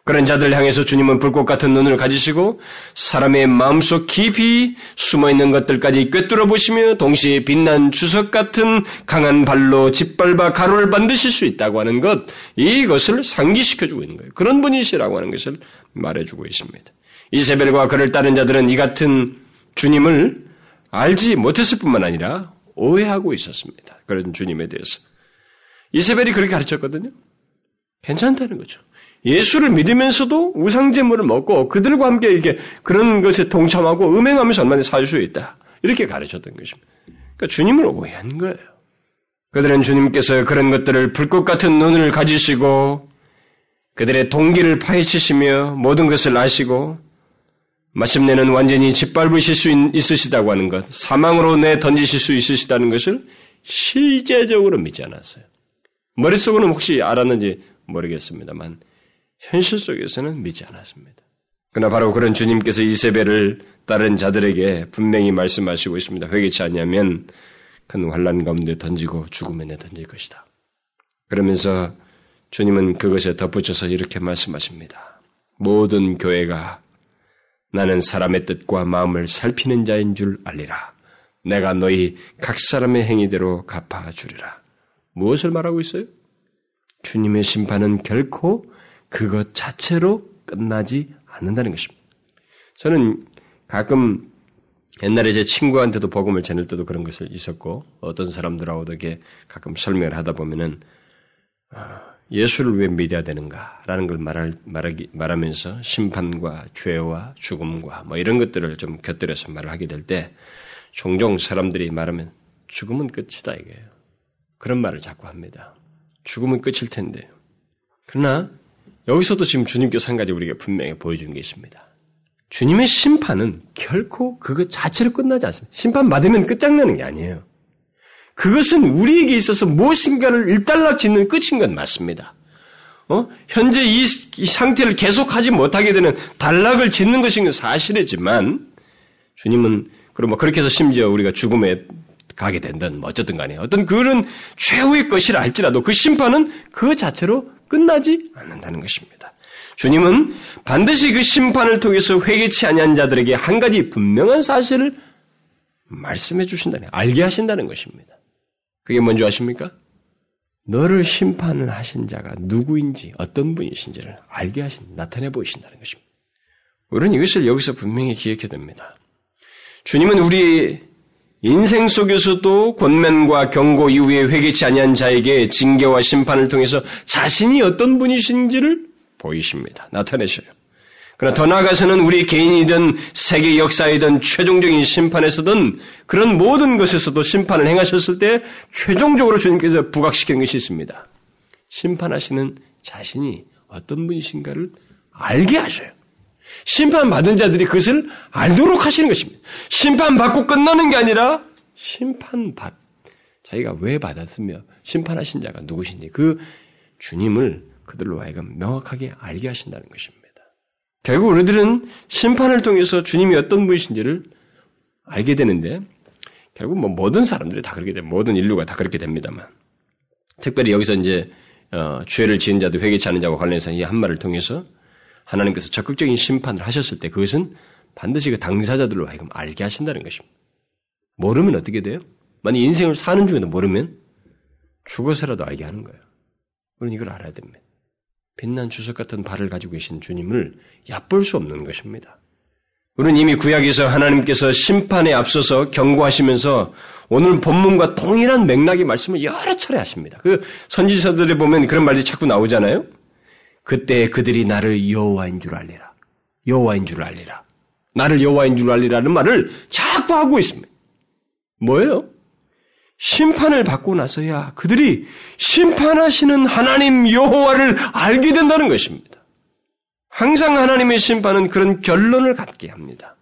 그런 자들 향해서 주님은 불꽃 같은 눈을 가지시고 사람의 마음속 깊이 숨어 있는 것들까지 꿰뚫어 보시며 동시에 빛난 주석 같은 강한 발로 짓밟아 가루를 만드실 수 있다고 하는 것 이것을 상기시켜 주고 있는 거예요. 그런 분이시라고 하는 것을 말해 주고 있습니다. 이세벨과 그를 따른 자들은 이 같은 주님을 알지 못했을 뿐만 아니라 오해하고 있었습니다. 그런 주님에 대해서. 이세벨이 그렇게 가르쳤거든요. 괜찮다는 거죠. 예수를 믿으면서도 우상제물을 먹고 그들과 함께 이렇게 그런 것에 동참하고 음행하면서 얼마나 살 수 있다. 이렇게 가르쳤던 것입니다. 그러니까 주님을 오해한 거예요. 그들은 주님께서 그런 것들을 불꽃 같은 눈을 가지시고 그들의 동기를 파헤치시며 모든 것을 아시고 마침내는 완전히 짓밟으실 수 있으시다고 하는 것, 사망으로 내 던지실 수 있으시다는 것을 실제적으로 믿지 않았어요. 머릿속으로는 혹시 알았는지 모르겠습니다만 현실 속에서는 믿지 않았습니다. 그러나 바로 그런 주님께서 이세벨을 다른 자들에게 분명히 말씀하시고 있습니다. 회개치 않냐면 큰 환란 가운데 던지고 죽음에 내던질 것이다. 그러면서 주님은 그것에 덧붙여서 이렇게 말씀하십니다. 모든 교회가 나는 사람의 뜻과 마음을 살피는 자인 줄 알리라. 내가 너희 각 사람의 행위대로 갚아주리라. 무엇을 말하고 있어요? 주님의 심판은 결코 그것 자체로 끝나지 않는다는 것입니다. 저는 가끔 옛날에 제 친구한테도 복음을 전할 때도 그런 것을 있었고 어떤 사람들하고도 이렇게 가끔 설명을 하다 보면은 아, 예수를 왜 믿어야 되는가라는 걸 말할, 말하기, 말하면서 심판과 죄와 죽음과 뭐 이런 것들을 좀 곁들여서 말을 하게 될 때 종종 사람들이 말하면 죽음은 끝이다 이거예요. 그런 말을 자꾸 합니다. 죽음은 끝일 텐데. 그러나 여기서도 지금 주님께서 한 가지 우리가 분명히 보여준 게 있습니다. 주님의 심판은 결코 그것 자체로 끝나지 않습니다. 심판 받으면 끝장나는 게 아니에요. 그것은 우리에게 있어서 무엇인가를 일단락 짓는 끝인 건 맞습니다. 어? 현재 이, 이, 상태를 계속하지 못하게 되는 단락을 짓는 것인 건 사실이지만 주님은 그럼 뭐 그렇게 해서 심지어 우리가 죽음에 가게 된다는 뭐 어쨌든 간에 어떤 그런 최후의 것이라 할지라도 그 심판은 그 자체로 끝나지 않는다는 것입니다. 주님은 반드시 그 심판을 통해서 회개치 아니한 자들에게 한 가지 분명한 사실을 말씀해 주신다는 알게 하신다는 것입니다. 그게 뭔지 아십니까? 너를 심판을 하신 자가 누구인지 어떤 분이신지를 알게 하신 나타내 보이신다는 것입니다. 우리는 이것을 여기서 분명히 기억해야 됩니다. 주님은 우리 인생 속에서도 권면과 경고 이후에 회개치 아니한 자에게 징계와 심판을 통해서 자신이 어떤 분이신지를 보이십니다. 나타내셔요. 그러나 더 나아가서는 우리 개인이든 세계 역사이든 최종적인 심판에서든 그런 모든 것에서도 심판을 행하셨을 때 최종적으로 주님께서 부각시킨 것이 있습니다. 심판하시는 자신이 어떤 분이신가를 알게 하셔요. 심판받은 자들이 그것을 알도록 하시는 것입니다. 심판받고 끝나는 게 아니라 심판받, 자기가 왜 받았으며 심판하신 자가 누구신지 그 주님을 그들로 하여금 명확하게 알게 하신다는 것입니다. 결국 우리들은 심판을 통해서 주님이 어떤 분이신지를 알게 되는데 결국 뭐 모든 사람들이 다 그렇게 돼 모든 인류가 다 그렇게 됩니다만 특별히 여기서 이제 어, 죄를 지은 자도 회개치 않은 자와 관련해서 이 한 말을 통해서 하나님께서 적극적인 심판을 하셨을 때 그것은 반드시 그 당사자들로 하여금 알게 하신다는 것입니다. 모르면 어떻게 돼요? 만약 인생을 사는 중에도 모르면 죽어서라도 알게 하는 거예요. 우리는 이걸 알아야 됩니다. 빛난 주석 같은 발을 가지고 계신 주님을 얕볼 수 없는 것입니다. 우리는 이미 구약에서 하나님께서 심판에 앞서서 경고하시면서 오늘 본문과 동일한 맥락의 말씀을 여러 차례 하십니다. 그 선지서들에 보면 그런 말이 자꾸 나오잖아요. 그때 그들이 나를 여호와인 줄 알리라. 여호와인 줄 알리라. 나를 여호와인 줄 알리라는 말을 자꾸 하고 있습니다. 뭐예요? 심판을 받고 나서야 그들이 심판하시는 하나님 여호와를 알게 된다는 것입니다. 항상 하나님의 심판은 그런 결론을 갖게 합니다.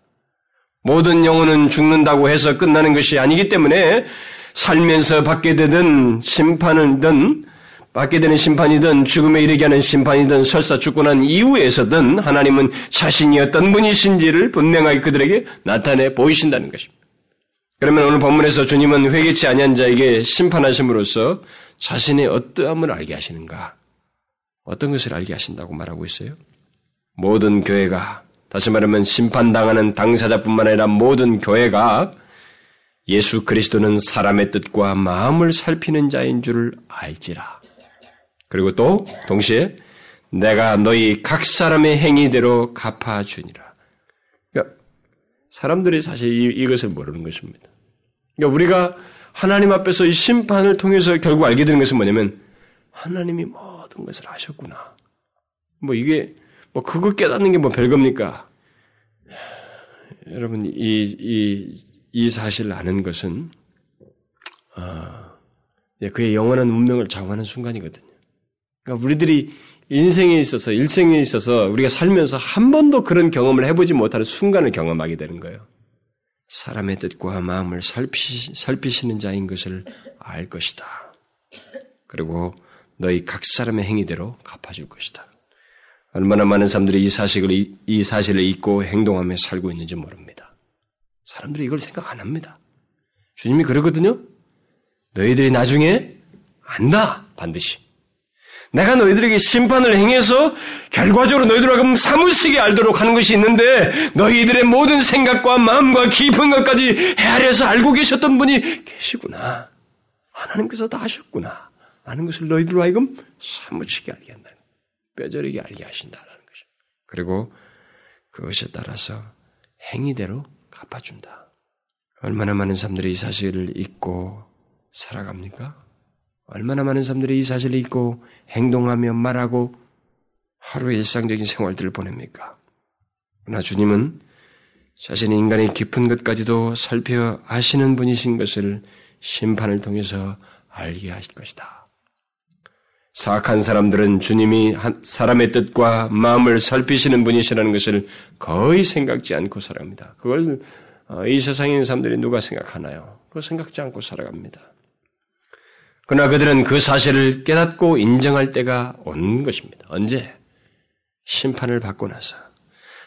모든 영혼은 죽는다고 해서 끝나는 것이 아니기 때문에 살면서 받게 되든 심판이든 받게 되는 심판이든 죽음에 이르게 하는 심판이든 설사 죽고 난 이후에서든 하나님은 자신이 어떤 분이신지를 분명하게 그들에게 나타내 보이신다는 것입니다. 그러면 오늘 본문에서 주님은 회개치 아니한 자에게 심판하심으로써 자신의 어떠함을 알게 하시는가? 어떤 것을 알게 하신다고 말하고 있어요? 모든 교회가 다시 말하면 심판당하는 당사자뿐만 아니라 모든 교회가 예수 그리스도는 사람의 뜻과 마음을 살피는 자인 줄을 알지라. 그리고 또 동시에 내가 너희 각 사람의 행위대로 갚아주니라. 사람들이 사실 이, 이것을 모르는 것입니다. 그러니까 우리가 하나님 앞에서 이 심판을 통해서 결국 알게 되는 것은 뭐냐면 하나님이 모든 것을 아셨구나. 뭐 이게 뭐 그거 깨닫는 게 뭐 별겁니까? 여러분 이이이 사실을 아는 것은 아, 그의 영원한 운명을 좌우하는 순간이거든요. 그러니까 우리들이 인생에 있어서 일생에 있어서 우리가 살면서 한 번도 그런 경험을 해보지 못하는 순간을 경험하게 되는 거예요. 사람의 뜻과 마음을 살피, 살피시는 자인 것을 알 것이다. 그리고 너희 각 사람의 행위대로 갚아줄 것이다. 얼마나 많은 사람들이 이 사실을, 이 사실을 잊고 행동하며 살고 있는지 모릅니다. 사람들이 이걸 생각 안 합니다. 주님이 그러거든요. 너희들이 나중에 안다, 반드시. 내가 너희들에게 심판을 행해서 결과적으로 너희들하고 사무치게 알도록 하는 것이 있는데 너희들의 모든 생각과 마음과 깊은 것까지 헤아려서 알고 계셨던 분이 계시구나. 하나님께서 다 하셨구나. 하는 것을 너희들로 하여금 사무치게 알게 한다. 뼈저리게 알게 하신다라는 것이. 그리고 그것에 따라서 행위대로 갚아준다. 얼마나 많은 사람들이 이 사실을 잊고 살아갑니까? 얼마나 많은 사람들이 이 사실을 잊고 행동하며 말하고 하루 일상적인 생활들을 보냅니까? 그러나 주님은 자신의 인간의 깊은 것까지도 살펴 아시는 분이신 것을 심판을 통해서 알게 하실 것이다. 사악한 사람들은 주님이 사람의 뜻과 마음을 살피시는 분이시라는 것을 거의 생각지 않고 살아갑니다. 그걸 어, 이 세상에 있는 사람들이 누가 생각하나요? 그거 생각지 않고 살아갑니다. 그러나 그들은 그 사실을 깨닫고 인정할 때가 온 것입니다. 언제? 심판을 받고 나서.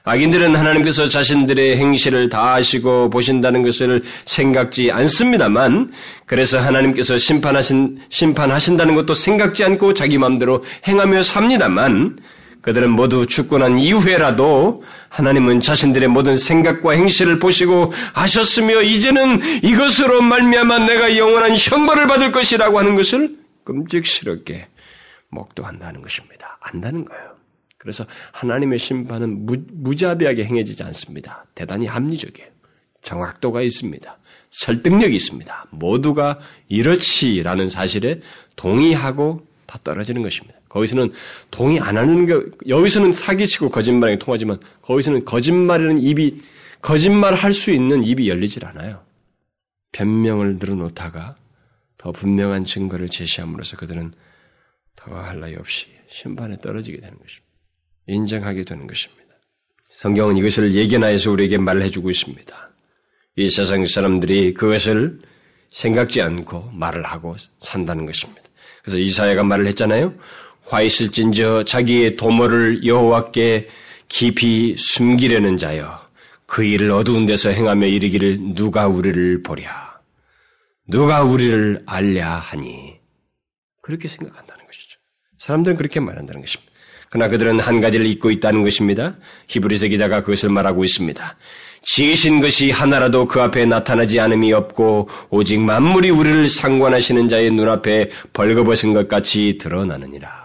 악인들은 하나님께서 자신들의 행실을 다 아시고 보신다는 것을 생각지 않습니다만, 그래서 하나님께서 심판하신, 심판하신다는 것도 생각지 않고 자기 마음대로 행하며 삽니다만, 그들은 모두 죽고 난 이후에라도 하나님은 자신들의 모든 생각과 행실을 보시고 하셨으며 이제는 이것으로 말미암아 내가 영원한 형벌을 받을 것이라고 하는 것을 끔찍스럽게 목도한다는 것입니다. 안다는 거예요. 그래서 하나님의 심판은 무, 자비하게 행해지지 않습니다. 대단히 합리적이에요. 정확도가 있습니다. 설득력이 있습니다. 모두가 이렇지라는 사실에 동의하고 다 떨어지는 것입니다. 거기서는 동의 안 하는 게, 여기서는 사기치고 거짓말이 통하지만, 거기서는 거짓말이라는 입이, 거짓말 할 수 있는 입이 열리질 않아요. 변명을 늘어놓다가 더 분명한 증거를 제시함으로써 그들은 더할 나위 없이 심판에 떨어지게 되는 것입니다. 인정하게 되는 것입니다. 성경은 이것을 예견하여서 우리에게 말해주고 있습니다. 이 세상 사람들이 그것을 생각지 않고 말을 하고 산다는 것입니다. 그래서 이사야가 말을 했잖아요. 화 있을진저 자기의 도모를 여호와께 깊이 숨기려는 자여 그 일을 어두운 데서 행하며 이르기를 누가 우리를 보랴 누가 우리를 알랴 하니 그렇게 생각한다는 것이죠. 사람들은 그렇게 말한다는 것입니다. 그러나 그들은 한 가지를 잊고 있다는 것입니다. 히브리서 기자가 그것을 말하고 있습니다. 지으신 것이 하나라도 그 앞에 나타나지 않음이 없고 오직 만물이 우리를 상관하시는 자의 눈앞에 벌거벗은 것 같이 드러나느니라.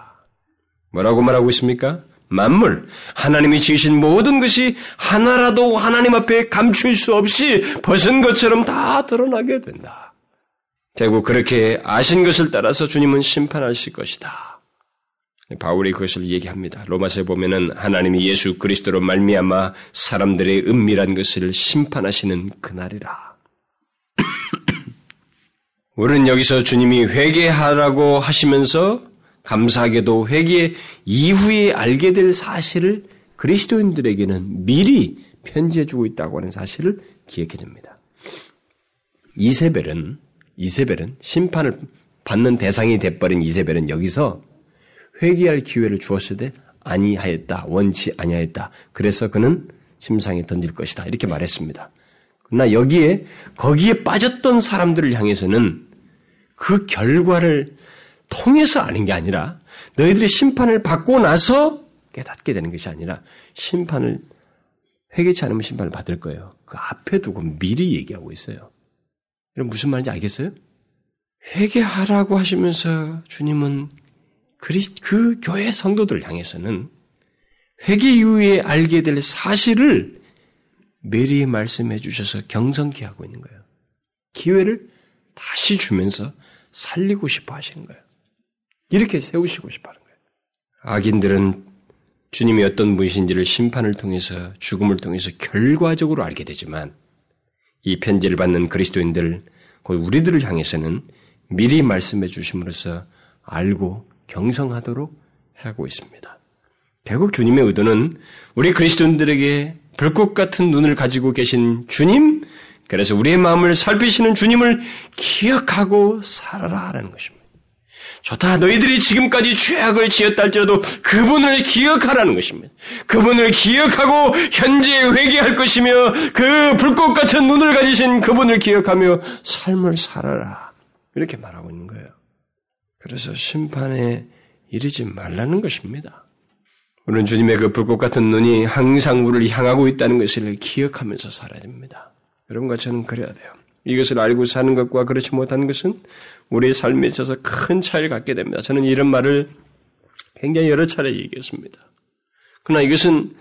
뭐라고 말하고 있습니까? 만물, 하나님이 지으신 모든 것이 하나라도 하나님 앞에 감출 수 없이 벗은 것처럼 다 드러나게 된다. 결국 그렇게 아신 것을 따라서 주님은 심판하실 것이다. 바울이 그것을 얘기합니다. 로마서에 보면은 하나님이 예수 그리스도로 말미암아 사람들의 은밀한 것을 심판하시는 그날이라. 우리는 여기서 주님이 회개하라고 하시면서 감사하게도 회개 이후에 알게 될 사실을 그리스도인들에게는 미리 편지해주고 있다고 하는 사실을 기억해 줍니다. 이세벨은 이세벨은 심판을 받는 대상이 돼버린 이세벨은 여기서 회개할 기회를 주었을 때 아니하였다. 원치 아니하였다. 그래서 그는 심상에 던질 것이다. 이렇게 말했습니다. 그러나 여기에 거기에 빠졌던 사람들을 향해서는 그 결과를 통해서 아는 게 아니라 너희들이 심판을 받고 나서 깨닫게 되는 것이 아니라 심판을 회개치 않으면 심판을 받을 거예요. 그 앞에 두고 미리 얘기하고 있어요. 여러분 무슨 말인지 알겠어요? 회개하라고 하시면서 주님은 그 교회 성도들 향해서는 회개 이후에 알게 될 사실을 메리 말씀해 주셔서 경성케 하고 있는 거예요. 기회를 다시 주면서 살리고 싶어 하시는 거예요. 이렇게 세우시고 싶어 하는 거예요. 악인들은 주님이 어떤 분이신지를 심판을 통해서 죽음을 통해서 결과적으로 알게 되지만 이 편지를 받는 그리스도인들, 곧 우리들을 향해서는 미리 말씀해 주심으로써 알고 경성하도록 하고 있습니다. 결국 주님의 의도는 우리 그리스도인들에게 불꽃 같은 눈을 가지고 계신 주님, 그래서 우리의 마음을 살피시는 주님을 기억하고 살아라 하는 것입니다. 좋다. 너희들이 지금까지 죄악을 지었다 할지라도 그분을 기억하라는 것입니다. 그분을 기억하고 현재 회개할 것이며 그 불꽃 같은 눈을 가지신 그분을 기억하며 삶을 살아라. 이렇게 말하고 있는 거예요. 그래서 심판에 이르지 말라는 것입니다. 우리는 주님의 그 불꽃 같은 눈이 항상 우리를 향하고 있다는 것을 기억하면서 살아야 됩니다. 여러분과 저는 그래야 돼요. 이것을 알고 사는 것과 그렇지 못하는 것은 우리의 삶에 있어서 큰 차이를 갖게 됩니다. 저는 이런 말을 굉장히 여러 차례 얘기했습니다. 그러나 이것은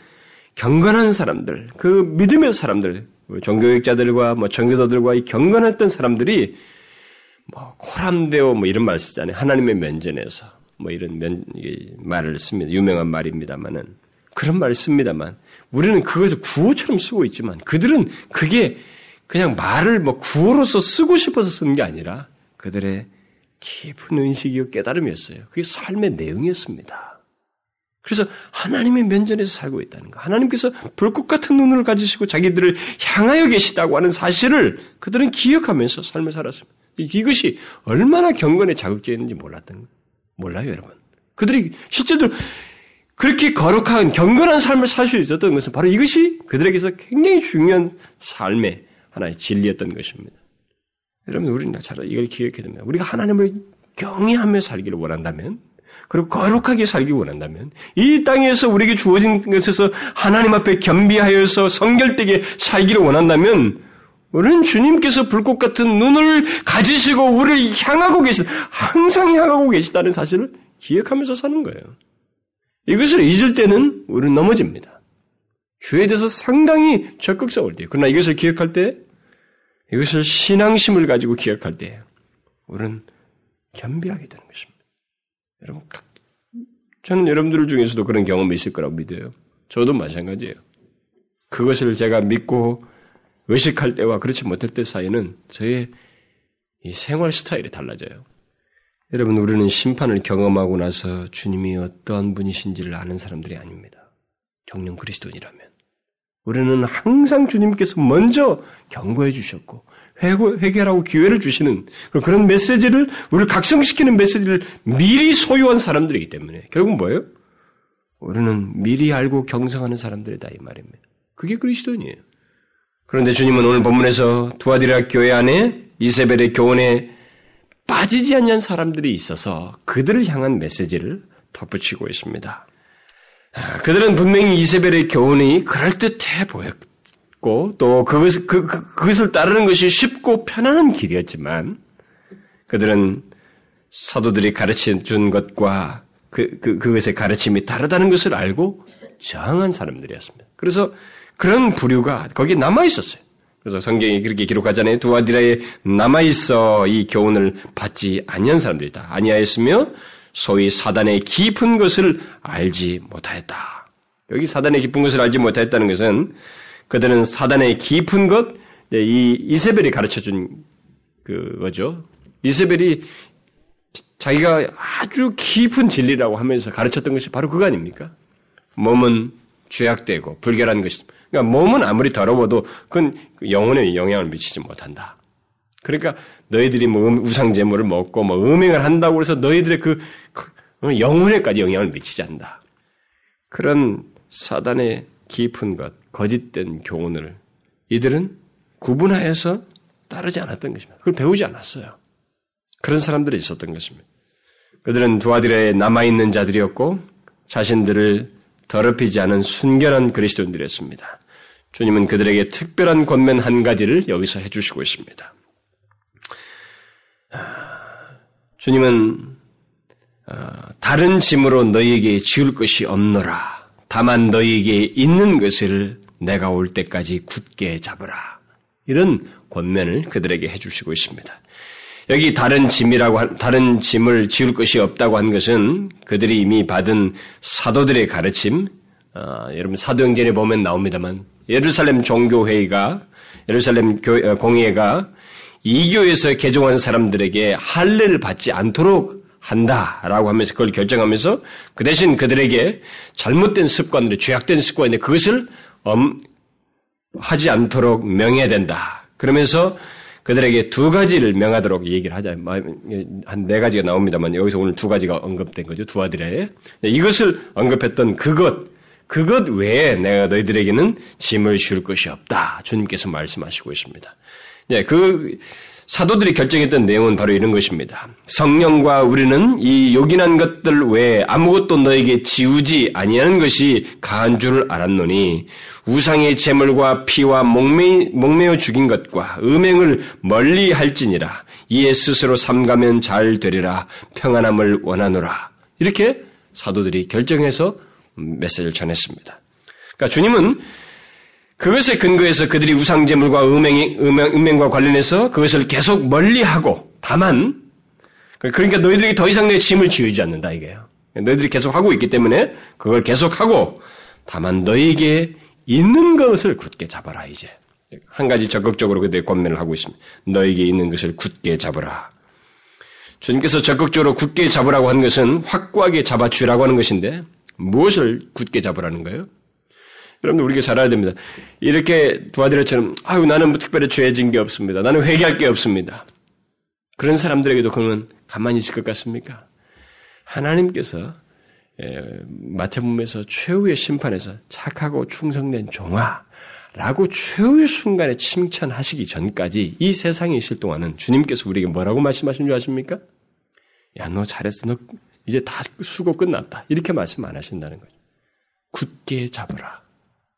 경건한 사람들, 그 믿음의 사람들, 종교육자들과 뭐 종교도들과 이 경건했던 사람들이 뭐 코람데오 뭐 이런 말 쓰잖아요. 하나님의 면전에서 뭐 이런 면, 말을 씁니다. 유명한 말입니다만은 그런 말을 씁니다만 우리는 그것을 구호처럼 쓰고 있지만 그들은 그게 그냥 말을 뭐 구호로서 쓰고 싶어서 쓰는 게 아니라 그들의 깊은 의식이고 깨달음이었어요. 그게 삶의 내용이었습니다. 그래서 하나님의 면전에서 살고 있다는 거. 하나님께서 불꽃 같은 눈을 가지시고 자기들을 향하여 계시다고 하는 사실을 그들은 기억하면서 삶을 살았습니다. 이것이 얼마나 경건에 자극적이었는지 몰랐던 거예요. 몰라요, 여러분. 그들이 실제로 그렇게 거룩한 경건한 삶을 살 수 있었던 것은 바로 이것이 그들에게서 굉장히 중요한 삶의 하나의 진리였던 것입니다. 여러분, 우리는 잘 이걸 기억해야 됩니다. 우리가 하나님을 경외하며 살기를 원한다면, 그리고 거룩하게 살기 원한다면, 이 땅에서 우리에게 주어진 것에서 하나님 앞에 겸비하여서 성결되게 살기를 원한다면, 우리는 주님께서 불꽃 같은 눈을 가지시고 우리를 향하고 계신, 항상 향하고 계시다는 사실을 기억하면서 사는 거예요. 이것을 잊을 때는 우리는 넘어집니다. 주에 대해서 상당히 적극적으로 돼요. 그러나 이것을 기억할 때, 이것을 신앙심을 가지고 기억할 때, 우리는 겸비하게 되는 것입니다. 여러분, 저는 여러분들 중에서도 그런 경험이 있을 거라고 믿어요. 저도 마찬가지예요. 그것을 제가 믿고 의식할 때와 그렇지 못할 때 사이는 저의 생활 스타일이 달라져요. 여러분, 우리는 심판을 경험하고 나서 주님이 어떠한 분이신지를 아는 사람들이 아닙니다. 정령 그리스도인이라면. 우리는 항상 주님께서 먼저 경고해 주셨고, 회개라고 기회를 주시는 그런 메시지를, 우리를 각성시키는 메시지를 미리 소유한 사람들이기 때문에, 결국 뭐예요? 우리는 미리 알고 경성하는 사람들이다, 이 말입니다. 그게 그리스도인이에요. 그런데 주님은 오늘 본문에서 두아디라 교회 안에 이세벨의 교훈에 빠지지 않는 사람들이 있어서 그들을 향한 메시지를 덧붙이고 있습니다. 아, 그들은 분명히 이세벨의 교훈이 그럴듯해 보였고 또 그것, 그, 그, 그것을 따르는 것이 쉽고 편안한 길이었지만 그들은 사도들이 가르쳐 준 것과 그, 그, 그것의 가르침이 다르다는 것을 알고 저항한 사람들이었습니다. 그래서 그런 부류가 거기에 남아 있었어요. 그래서 성경이 그렇게 기록하잖아요. 두아디라에 남아 있어 이 교훈을 받지 아니한 사람들이다. 아니하였으며 소위 사단의 깊은 것을 알지 못하였다. 여기 사단의 깊은 것을 알지 못하였다는 것은 그들은 사단의 깊은 것, 이 이세벨이 가르쳐 준 그거죠. 이세벨이 자기가 아주 깊은 진리라고 하면서 가르쳤던 것이 바로 그거 아닙니까? 몸은 죄악되고 불결한 것이 그러니까 몸은 아무리 더러워도 그건 영혼에 영향을 미치지 못한다. 그러니까 너희들이 뭐 음, 우상 제물을 먹고 뭐 음행을 한다고 해서 너희들의 그, 그 어, 영혼에까지 영향을 미치지 않는다. 그런 사단의 깊은 것, 거짓된 교훈을 이들은 구분하여서 따르지 않았던 것입니다. 그걸 배우지 않았어요. 그런 사람들이 있었던 것입니다. 그들은 두아들에 남아있는 자들이었고 자신들을 더럽히지 않은 순결한 그리스도인들이었습니다. 주님은 그들에게 특별한 권면 한 가지를 여기서 해주시고 있습니다. 주님은 어, 다른 짐으로 너희에게 지울 것이 없노라. 다만 너희에게 있는 것을 내가 올 때까지 굳게 잡으라. 이런 권면을 그들에게 해주시고 있습니다. 여기 다른 짐이라고 다른 짐을 지울 것이 없다고 한 것은 그들이 이미 받은 사도들의 가르침, 어, 여러분 사도행전에 보면 나옵니다만 예루살렘 종교회의가 예루살렘 어, 공예가 이교에서 개종한 사람들에게 할례를 받지 않도록 한다라고 하면서 그걸 결정하면서 그 대신 그들에게 잘못된 습관들이 죄악된 습관인데 그것을 엄, 하지 않도록 명해야 된다. 그러면서 그들에게 두 가지를 명하도록 얘기를 하자. 한 네 가지가 나옵니다만 여기서 오늘 두 가지가 언급된 거죠. 두 아들에. 이것을 언급했던 그것, 그것 외에 내가 너희들에게는 짐을 줄 것이 없다. 주님께서 말씀하시고 있습니다. 네, 그 사도들이 결정했던 내용은 바로 이런 것입니다. 성령과 우리는 이 요긴한 것들 외에 아무것도 너에게 지우지 아니하는 것이 가한 줄을 알았노니 우상의 재물과 피와 목매, 목매어 죽인 것과 음행을 멀리 할지니라 이에 스스로 삼가면 잘 되리라 평안함을 원하노라 이렇게 사도들이 결정해서 메시지를 전했습니다. 그러니까 주님은 그것에 근거해서 그들이 우상제물과 음행, 음행, 음행 과 관련해서 그것을 계속 멀리하고 다만 그러니까 너희들이 더 이상 내 짐을 지우지 않는다 이게요. 너희들이 계속 하고 있기 때문에 그걸 계속하고 다만 너희에게 있는 것을 굳게 잡아라 이제 한 가지 적극적으로 그들의 권면을 하고 있습니다. 너에게 있는 것을 굳게 잡아라. 주님께서 적극적으로 굳게 잡으라고 한 것은 확고하게 잡아주라고 하는 것인데 무엇을 굳게 잡으라는 거예요? 여러분들 우리가 잘 알아야 됩니다. 이렇게 도와드렸처럼 아유 나는 뭐 특별히 죄진 게 없습니다. 나는 회개할 게 없습니다. 그런 사람들에게도 그러면 가만히 있을 것 같습니까? 하나님께서 마태복음에서 최후의 심판에서 착하고 충성된 종아라고 최후의 순간에 칭찬하시기 전까지 이 세상에 있을 동안은 주님께서 우리에게 뭐라고 말씀하신 줄 아십니까? 야, 너 잘했어. 너 이제 다 수고 끝났다. 이렇게 말씀 안 하신다는 거죠. 굳게 잡으라.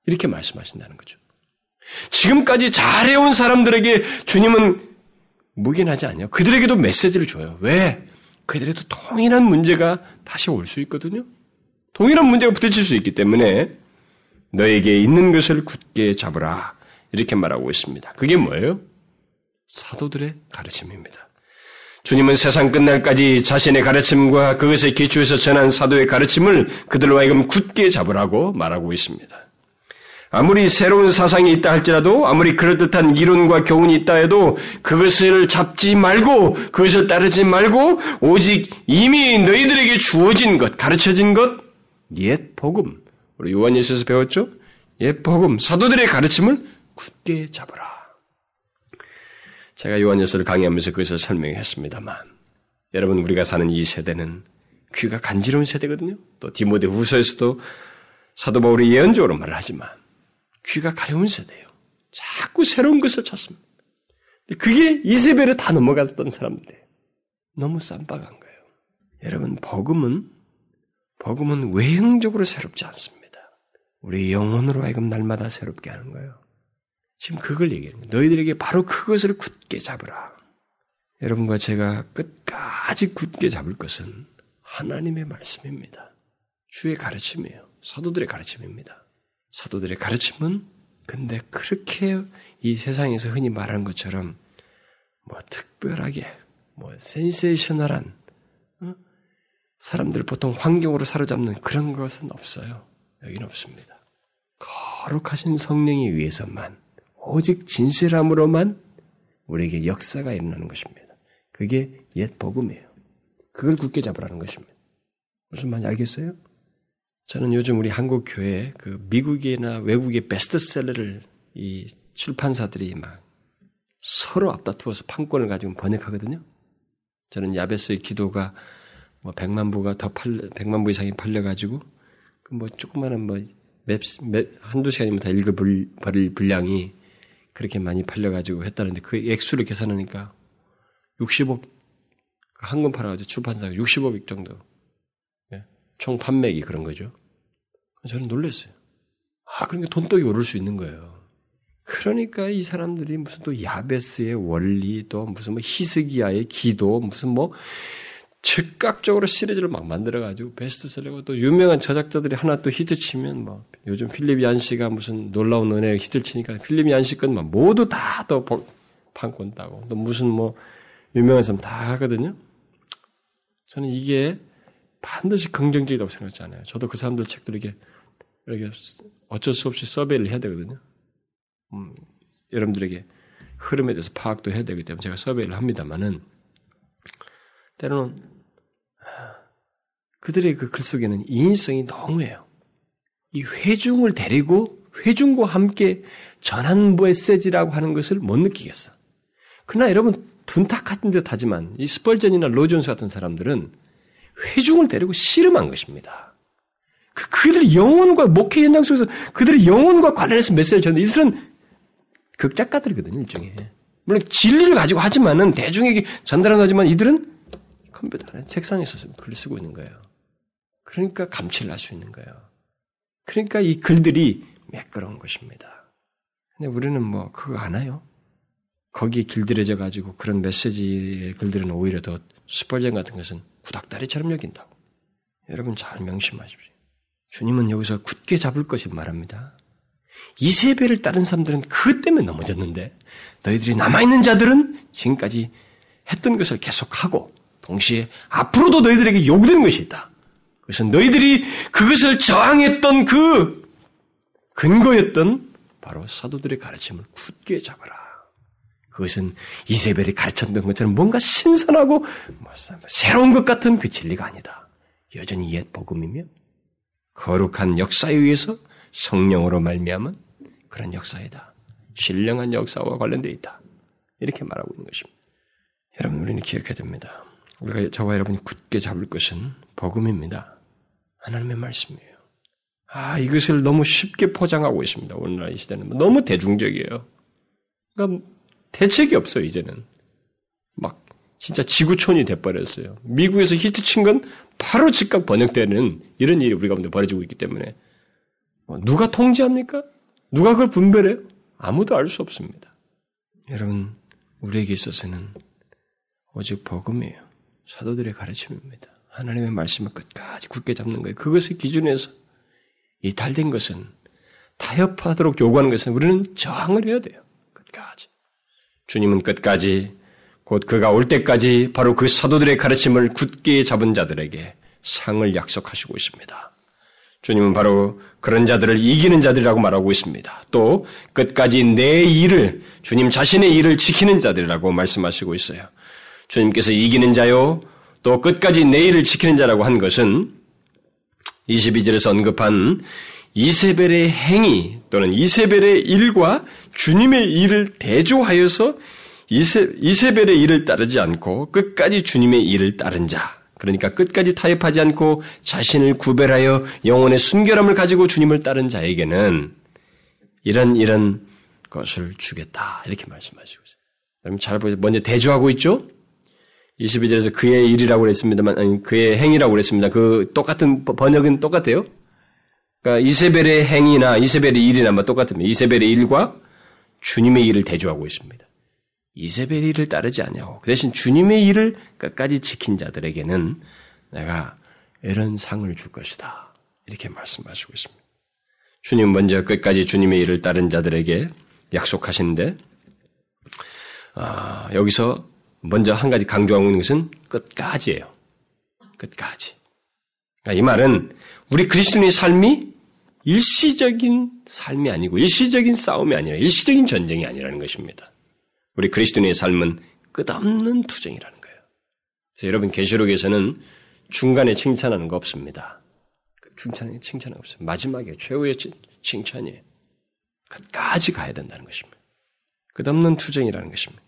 이렇게 말씀하신다는 거죠. 지금까지 잘해온 사람들에게 주님은 묵인하지 않아요. 그들에게도 메시지를 줘요. 왜? 그들에도 동일한 문제가 다시 올 수 있거든요. 동일한 문제가 부딪힐 수 있기 때문에 너에게 있는 것을 굳게 잡으라. 이렇게 말하고 있습니다. 그게 뭐예요? 사도들의 가르침입니다. 주님은 세상 끝날까지 자신의 가르침과 그것에 기초해서 전한 사도의 가르침을 그들로 하여금 굳게 잡으라고 말하고 있습니다. 아무리 새로운 사상이 있다 할지라도 아무리 그럴듯한 이론과 교훈이 있다 해도 그것을 잡지 말고 그것을 따르지 말고 오직 이미 너희들에게 주어진 것, 가르쳐진 것, 옛 복음. 우리 요한예서에서 배웠죠? 옛 복음, 사도들의 가르침을 굳게 잡으라. 제가 요한예서를 강의하면서 그것을 설명했습니다만 여러분 우리가 사는 이 세대는 귀가 간지러운 세대거든요. 또 디모데 후서에서도 사도 바울이 예언적으로 말을 하지만 귀가 가려운 세대예요. 자꾸 새로운 것을 찾습니다. 그게 이세벨에 다 넘어갔던 사람들. 너무 쌈박한 거예요. 여러분, 복음은, 복음은 외형적으로 새롭지 않습니다. 우리 영혼으로 하여금 날마다 새롭게 하는 거예요. 지금 그걸 얘기합니다. 너희들에게 바로 그것을 굳게 잡으라. 여러분과 제가 끝까지 굳게 잡을 것은 하나님의 말씀입니다. 주의 가르침이에요. 사도들의 가르침입니다. 사도들의 가르침은 근데 그렇게 이 세상에서 흔히 말하는 것처럼 뭐 특별하게 뭐 센세이셔널한 어? 사람들 보통 환경으로 사로잡는 그런 것은 없어요. 여기는 없습니다. 거룩하신 성령에 의해서만 오직 진실함으로만 우리에게 역사가 일어나는 것입니다. 그게 옛 복음이에요. 그걸 굳게 잡으라는 것입니다. 무슨 말인지 알겠어요? 저는 요즘 우리 한국 교회 그 미국이나 외국의 베스트셀러를 이 출판사들이 막 서로 앞다투어서 판권을 가지고 번역하거든요. 저는 야베스의 기도가 뭐 100만 부가 더 팔, 100만 부 이상이 팔려가지고 그 뭐 조그마한 뭐 맵, 맵, 한두 시간이면 다 읽어버릴 분량이 그렇게 많이 팔려가지고 했다는데 그 액수를 계산하니까 60억 한 권 팔아가지고 출판사가 60억 정도 총 판매액이 그런 거죠. 저는 놀랐어요. 아, 그러니까 돈독이 오를 수 있는 거예요. 그러니까 이 사람들이 무슨 또 야베스의 원리, 또 무슨 뭐 히스기야의 기도, 무슨 뭐 즉각적으로 시리즈를 막 만들어가지고 베스트셀러고 또 유명한 저작자들이 하나 또 히트치면 뭐 요즘 필립 얀시가 무슨 놀라운 은혜를 히트치니까 필립 얀시 건만 모두 다 또 판권 따고 또 무슨 뭐 유명한 사람 다 하거든요. 저는 이게 반드시 긍정적이라고 생각하잖아요. 저도 그 사람들 책들 이렇게, 어쩔 수 없이 서베이를 해야 되거든요. 음, 여러분들에게 흐름에 대해서 파악도 해야 되기 때문에 제가 서베이를 합니다만은 때로는 그들의 그 글 속에는 인성이 너무해요. 이 회중을 데리고 회중과 함께 전한 메시지라고 하는 것을 못 느끼겠어. 그러나 여러분 둔탁한 듯 하지만 이 스펄전이나 로존스 같은 사람들은 회중을 데리고 씨름한 것입니다. 그, 그들의 영혼과 목회 현장 속에서 그들의 영혼과 관련해서 메시지를 전하는데 이들은 극작가들이거든요, 일종의. 물론 진리를 가지고 하지만은 대중에게 전달하는 거지만 이들은 컴퓨터 안에 책상에 서서 글을 쓰고 있는 거예요. 그러니까 감칠을 할 수 있는 거예요. 그러니까 이 글들이 매끄러운 것입니다. 근데 우리는 뭐 그거 아나요? 거기에 길들여져 가지고 그런 메시지의 글들은 오히려 더 스펄전 같은 것은 구닥다리처럼 여긴다고. 여러분 잘 명심하십시오. 주님은 여기서 굳게 잡을 것을 말합니다. 이세배를 따른 사람들은 그 때문에 넘어졌는데 너희들이 남아있는 자들은 지금까지 했던 것을 계속하고 동시에 앞으로도 너희들에게 요구되는 것이 있다. 그래서 너희들이 그것을 저항했던 그 근거였던 바로 사도들의 가르침을 굳게 잡아라. 그것은 이세벨이 가르쳤던 것처럼 뭔가 신선하고 뭐 새로운 것 같은 그 진리가 아니다. 여전히 옛 복음이며 거룩한 역사에 의해서 성령으로 말미암은 그런 역사이다. 신령한 역사와 관련되어 있다. 이렇게 말하고 있는 것입니다. 여러분 우리는 기억해야 됩니다. 우리가 저와 여러분이 굳게 잡을 것은 복음입니다. 하나님의 말씀이에요. 아 이것을 너무 쉽게 포장하고 있습니다. 오늘날 이 시대는 너무 대중적이에요. 그러니까 대책이 없어요 이제는. 막 진짜 지구촌이 돼버렸어요. 미국에서 히트 친 건 바로 즉각 번역되는 이런 일이 우리 가운데 벌어지고 있기 때문에 뭐 누가 통제합니까? 누가 그걸 분별해요? 아무도 알 수 없습니다. 여러분, 우리에게 있어서는 오직 복음이에요. 사도들의 가르침입니다. 하나님의 말씀을 끝까지 굳게 잡는 거예요. 그것을 기준에서 이탈된 것은 타협하도록 요구하는 것은 우리는 저항을 해야 돼요. 끝까지. 주님은 끝까지 곧 그가 올 때까지 바로 그 사도들의 가르침을 굳게 잡은 자들에게 상을 약속하시고 있습니다. 주님은 바로 그런 자들을 이기는 자들이라고 말하고 있습니다. 또 끝까지 내 일을 주님 자신의 일을 지키는 자들이라고 말씀하시고 있어요. 주님께서 이기는 자요 또 끝까지 내 일을 지키는 자라고 한 것은 22절에서 언급한 이세벨의 행위 또는 이세벨의 일과 주님의 일을 대조하여서 이세, 이세벨의 일을 따르지 않고 끝까지 주님의 일을 따른 자, 그러니까 끝까지 타협하지 않고 자신을 구별하여 영혼의 순결함을 가지고 주님을 따른 자에게는 이런 이런 것을 주겠다 이렇게 말씀하시고 있어요. 잘 보세요. 먼저 대조하고 있죠. 22절에서 그의 일이라고 그랬습니다만 아니 그의 행위라고 그랬습니다. 그 똑같은 번역은 똑같아요. 그러니까 이세벨의 행위나 이세벨의 일이나 뭐 똑같습니다. 이세벨의 일과 주님의 일을 대조하고 있습니다. 이세벨의 일을 따르지 않냐고. 그 대신 주님의 일을 끝까지 지킨 자들에게는 내가 이런 상을 줄 것이다. 이렇게 말씀하시고 있습니다. 주님 먼저 끝까지 주님의 일을 따른 자들에게 약속하시는데 아, 여기서 먼저 한 가지 강조하고 있는 것은 끝까지예요. 끝까지. 그러니까 이 말은 우리 그리스도인의 삶이 일시적인 삶이 아니고 일시적인 싸움이 아니라 일시적인 전쟁이 아니라는 것입니다. 우리 그리스도인의 삶은 끝없는 투쟁이라는 거예요. 그래서 여러분 계시록에서는 중간에 칭찬하는 거 없습니다. 칭찬 칭찬은 없어요. 마지막에 최후의 칭찬이에요. 끝까지 가야 된다는 것입니다. 끝없는 투쟁이라는 것입니다.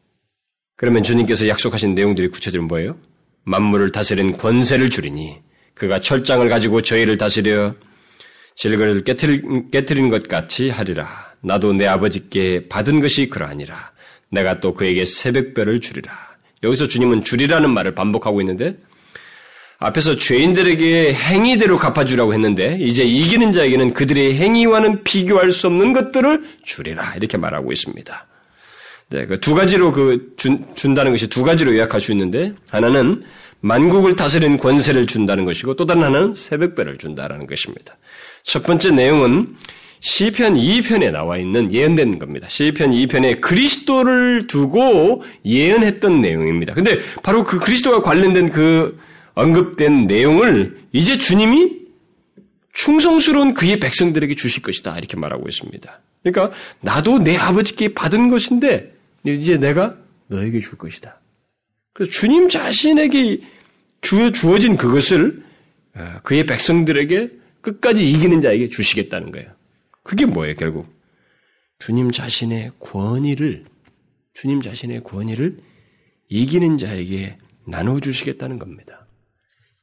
그러면 주님께서 약속하신 내용들이 구체적으로 뭐예요? 만물을 다스리는 권세를 주리니 그가 철장을 가지고 저희를 다스려 질거를 깨뜨린 것 같이 하리라. 나도 내 아버지께 받은 것이 그러하니라. 내가 또 그에게 새벽별을 주리라. 여기서 주님은 주리라는 말을 반복하고 있는데 앞에서 죄인들에게 행위대로 갚아주라고 했는데 이제 이기는 자에게는 그들의 행위와는 비교할 수 없는 것들을 주리라 이렇게 말하고 있습니다. 네, 그 두 가지로 그 준, 준다는 것이 두 가지로 요약할 수 있는데 하나는 만국을 다스리는 권세를 준다는 것이고 또 다른 하나는 새벽별을 준다라는 것입니다. 첫 번째 내용은 시편 2편에 나와 있는 예언된 겁니다. 시편 2편에 그리스도를 두고 예언했던 내용입니다. 근데 바로 그 그리스도와 관련된 그 언급된 내용을 이제 주님이 충성스러운 그의 백성들에게 주실 것이다. 이렇게 말하고 있습니다. 그러니까 나도 내 아버지께 받은 것인데 이제 내가 너에게 줄 것이다. 그래서 주님 자신에게 주, 주어진 그것을 어, 그의 백성들에게 끝까지 이기는 자에게 주시겠다는 거예요. 그게 뭐예요, 결국? 주님 자신의 권위를 주님 자신의 권위를 이기는 자에게 나눠주시겠다는 겁니다.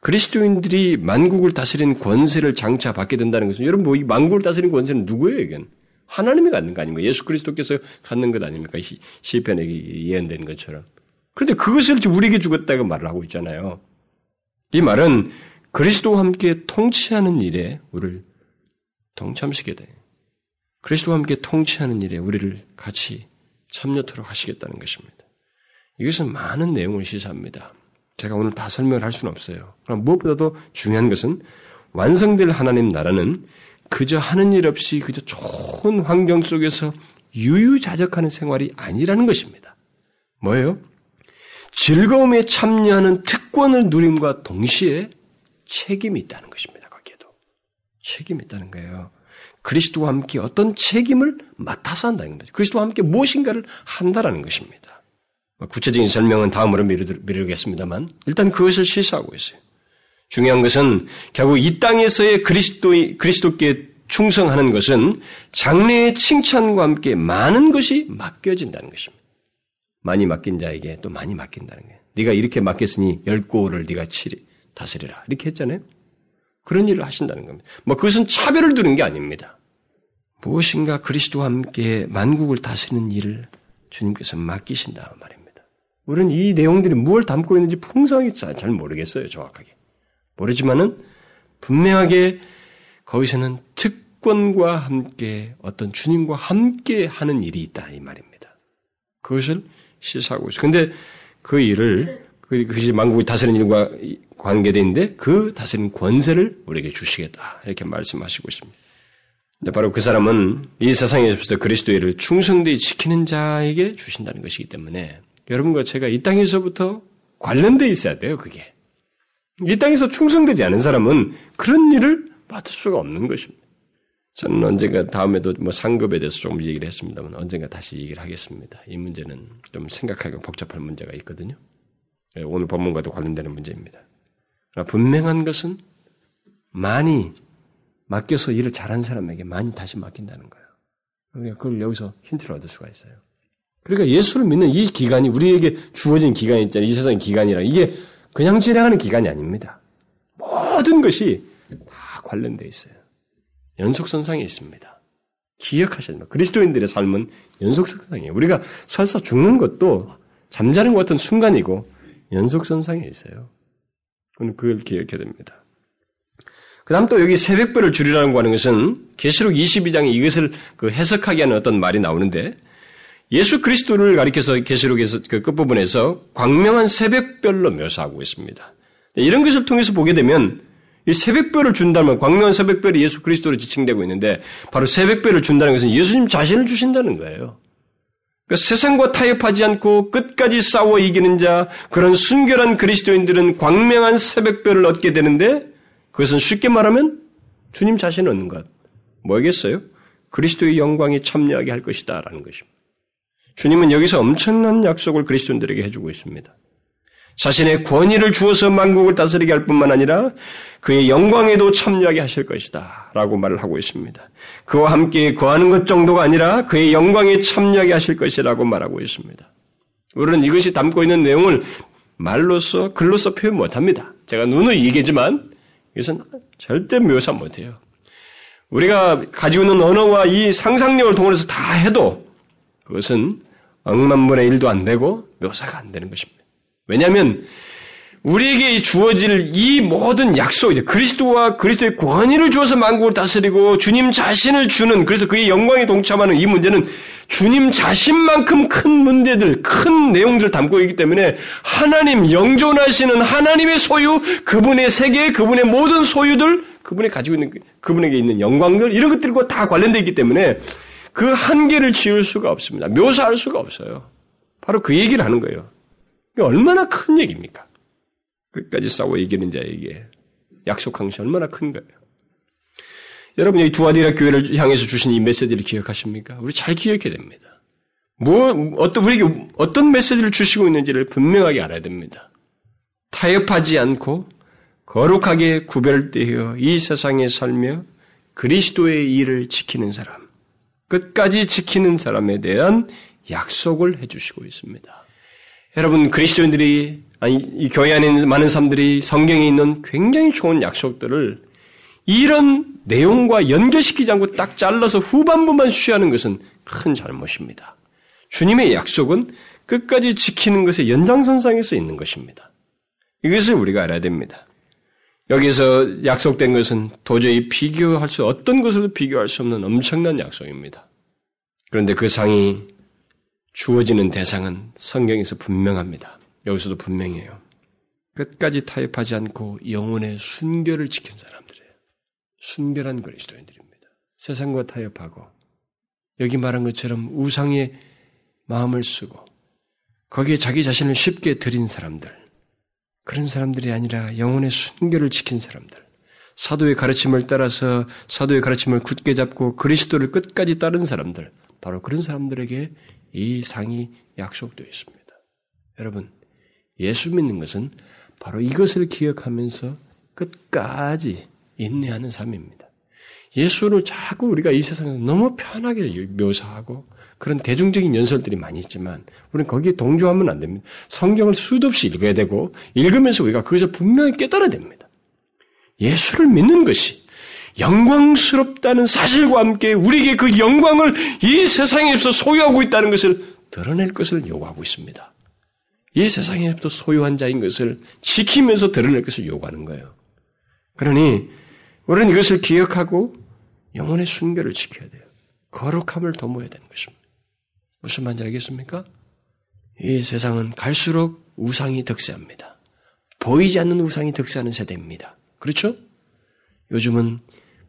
그리스도인들이 만국을 다스리는 권세를 장차 받게 된다는 것은 여러분 뭐이 만국을 다스리는 권세는 누구예요 이건? 하나님이 갖는 거 아닙니까? 예수 그리스도께서 갖는 것 아닙니까? 시, 편에 예언된 것처럼. 그런데 그것을 우리에게 주겠다고 말을 하고 있잖아요. 이 말은 그리스도와 함께 통치하는 일에 우리를 동참시게 돼. 그리스도와 함께 통치하는 일에 우리를 같이 참여토록 하시겠다는 것입니다. 이것은 많은 내용을 시사합니다. 제가 오늘 다 설명을 할 수는 없어요. 그럼 무엇보다도 중요한 것은 완성될 하나님 나라는 그저 하는 일 없이 그저 좋은 환경 속에서 유유자적하는 생활이 아니라는 것입니다. 뭐예요? 즐거움에 참여하는 특권을 누림과 동시에 책임이 있다는 것입니다. 거기에도. 책임이 있다는 거예요. 그리스도와 함께 어떤 책임을 맡아서 한다는 거죠. 그리스도와 함께 무엇인가를 한다라는 것입니다. 구체적인 설명은 다음으로 미루겠습니다만 일단 그것을 시사하고 있어요. 중요한 것은 결국 이 땅에서의 그리스도 그리스도께 충성하는 것은 장래의 칭찬과 함께 많은 것이 맡겨진다는 것입니다. 많이 맡긴 자에게 또 많이 맡긴다는 거예요. 네가 이렇게 맡겼으니 열 고를 네가 치리 다스리라 이렇게 했잖아요. 그런 일을 하신다는 겁니다. 뭐 그것은 차별을 두는 게 아닙니다. 무엇인가 그리스도와 함께 만국을 다스리는 일을 주님께서 맡기신다 말입니다. 우리는 이 내용들이 무엇을 담고 있는지 풍성하게 잘 모르겠어요, 정확하게. 모르지만은 분명하게 거기서는 특권과 함께 어떤 주님과 함께 하는 일이 있다 이 말입니다. 그것을 시사하고 있어요. 근데 그 일을 그, 그것이 만국이 다스리는 일과 관계되는데 그 다스리는 권세를 우리에게 주시겠다 이렇게 말씀하시고 있습니다. 바로 그 사람은 이 세상에서부터 그리스도의 일을 충성되이 지키는 자에게 주신다는 것이기 때문에 여러분과 제가 이 땅에서부터 관련돼 있어야 돼요. 그게 이 땅에서 충성되지 않은 사람은 그런 일을 맡을 수가 없는 것입니다. 저는 언젠가 다음에도 뭐 상급에 대해서 조금 얘기를 했습니다만 언젠가 다시 얘기를 하겠습니다. 이 문제는 좀 생각하기가 복잡한 문제가 있거든요. 예, 오늘 법문과도 관련되는 문제입니다. 분명한 것은 많이 맡겨서 일을 잘한 사람에게 많이 다시 맡긴다는 거예요. 그러니까 그걸 여기서 힌트를 얻을 수가 있어요. 그러니까 예수를 믿는 이 기간이 우리에게 주어진 기간이 있잖아요. 이 세상의 기간이라 이게 그냥 지나가는 기간이 아닙니다. 모든 것이 다 관련되어 있어요. 연속선상에 있습니다. 기억하셔야 됩니다. 그리스도인들의 삶은 연속선상이에요. 우리가 설사 죽는 것도 잠자는 것 같은 순간이고 연속선상에 있어요. 그걸 기억해야 됩니다. 그 다음 또 여기 새벽별을 줄이라고 하는 것은 계시록 22장에 이것을 그 해석하게 하는 어떤 말이 나오는데 예수 그리스도를 가리켜서 계시록에서 그 끝부분에서 광명한 새벽별로 묘사하고 있습니다. 이런 것을 통해서 보게 되면 이 새벽별을 준다면 광명한 새벽별이 예수 그리스도로 지칭되고 있는데 바로 새벽별을 준다는 것은 예수님 자신을 주신다는 거예요. 그러니까 세상과 타협하지 않고 끝까지 싸워 이기는 자 그런 순결한 그리스도인들은 광명한 새벽별을 얻게 되는데 그것은 쉽게 말하면 주님 자신을 얻는 것. 뭐겠어요? 그리스도의 영광에 참여하게 할 것이다 라는 것입니다. 주님은 여기서 엄청난 약속을 그리스도인들에게 해주고 있습니다. 자신의 권위를 주어서 만국을 다스리게 할 뿐만 아니라 그의 영광에도 참여하게 하실 것이다. 라고 말을 하고 있습니다. 그와 함께 거하는 것 정도가 아니라 그의 영광에 참여하게 하실 것이라고 말하고 있습니다. 우리는 이것이 담고 있는 내용을 말로서, 글로서 표현 못 합니다. 제가 눈의 얘기지만 이것은 절대 묘사 못 해요. 우리가 가지고 있는 언어와 이 상상력을 동원해서 다 해도 그것은 억만분의 일도 안 되고 묘사가 안 되는 것입니다. 왜냐하면 우리에게 주어질 이 모든 약속, 그리스도와 그리스도의 권위를 주어서 만국을 다스리고 주님 자신을 주는, 그래서 그의 영광에 동참하는 이 문제는 주님 자신만큼 큰 문제들, 큰 내용들을 담고 있기 때문에 하나님, 영존하시는 하나님의 소유, 그분의 세계, 그분의 모든 소유들, 그분이 가지고 있는, 그분에게 있는 영광들, 이런 것들과 다 관련되어 있기 때문에 그 한계를 지울 수가 없습니다. 묘사할 수가 없어요. 바로 그 얘기를 하는 거예요. 얼마나 큰 얘기입니까? 끝까지 싸워 이기는 자에게 약속한 것이 얼마나 큰 거예요. 여러분 여기 두아디라 교회를 향해서 주신 이 메시지를 기억하십니까? 우리 잘 기억해야 됩니다. 뭐 어떤 우리에게 어떤 메시지를 주시고 있는지를 분명하게 알아야 됩니다. 타협하지 않고 거룩하게 구별되어 이 세상에 살며 그리스도의 일을 지키는 사람, 끝까지 지키는 사람에 대한 약속을 해주시고 있습니다. 여러분 그리스도인들이 아니 이 교회 안에 있는 많은 사람들이 성경에 있는 굉장히 좋은 약속들을 이런 내용과 연결시키지 않고 딱 잘라서 후반부만 쉬하는 것은 큰 잘못입니다. 주님의 약속은 끝까지 지키는 것의 연장선상에서 있는 것입니다. 이것을 우리가 알아야 됩니다. 여기서 약속된 것은 도저히 비교할 수 어떤 것으로도 비교할 수 없는 엄청난 약속입니다. 그런데 그 상이 주어지는 대상은 성경에서 분명합니다. 여기서도 분명해요. 끝까지 타협하지 않고 영혼의 순결을 지킨 사람들이에요. 순결한 그리스도인들입니다. 세상과 타협하고 여기 말한 것처럼 우상의 마음을 쓰고 거기에 자기 자신을 쉽게 들인 사람들 그런 사람들이 아니라 영혼의 순결을 지킨 사람들 사도의 가르침을 따라서 사도의 가르침을 굳게 잡고 그리스도를 끝까지 따른 사람들 바로 그런 사람들에게 이 상이 약속되어 있습니다. 여러분 예수 믿는 것은 바로 이것을 기억하면서 끝까지 인내하는 삶입니다. 예수를 자꾸 우리가 이 세상에서 너무 편하게 묘사하고 그런 대중적인 연설들이 많이 있지만 우리는 거기에 동조하면 안 됩니다. 성경을 수도 없이 읽어야 되고 읽으면서 우리가 그것을 분명히 깨달아야 됩니다. 예수를 믿는 것이 영광스럽다는 사실과 함께 우리에게 그 영광을 이 세상에서 소유하고 있다는 것을 드러낼 것을 요구하고 있습니다. 이 세상에부터 소유한 자인 것을 지키면서 드러낼 것을 요구하는 거예요. 그러니 우리는 이것을 기억하고 영혼의 순결을 지켜야 돼요. 거룩함을 도모해야 되는 것입니다. 무슨 말인지 알겠습니까? 이 세상은 갈수록 우상이 득세합니다. 보이지 않는 우상이 득세하는 세대입니다. 그렇죠? 요즘은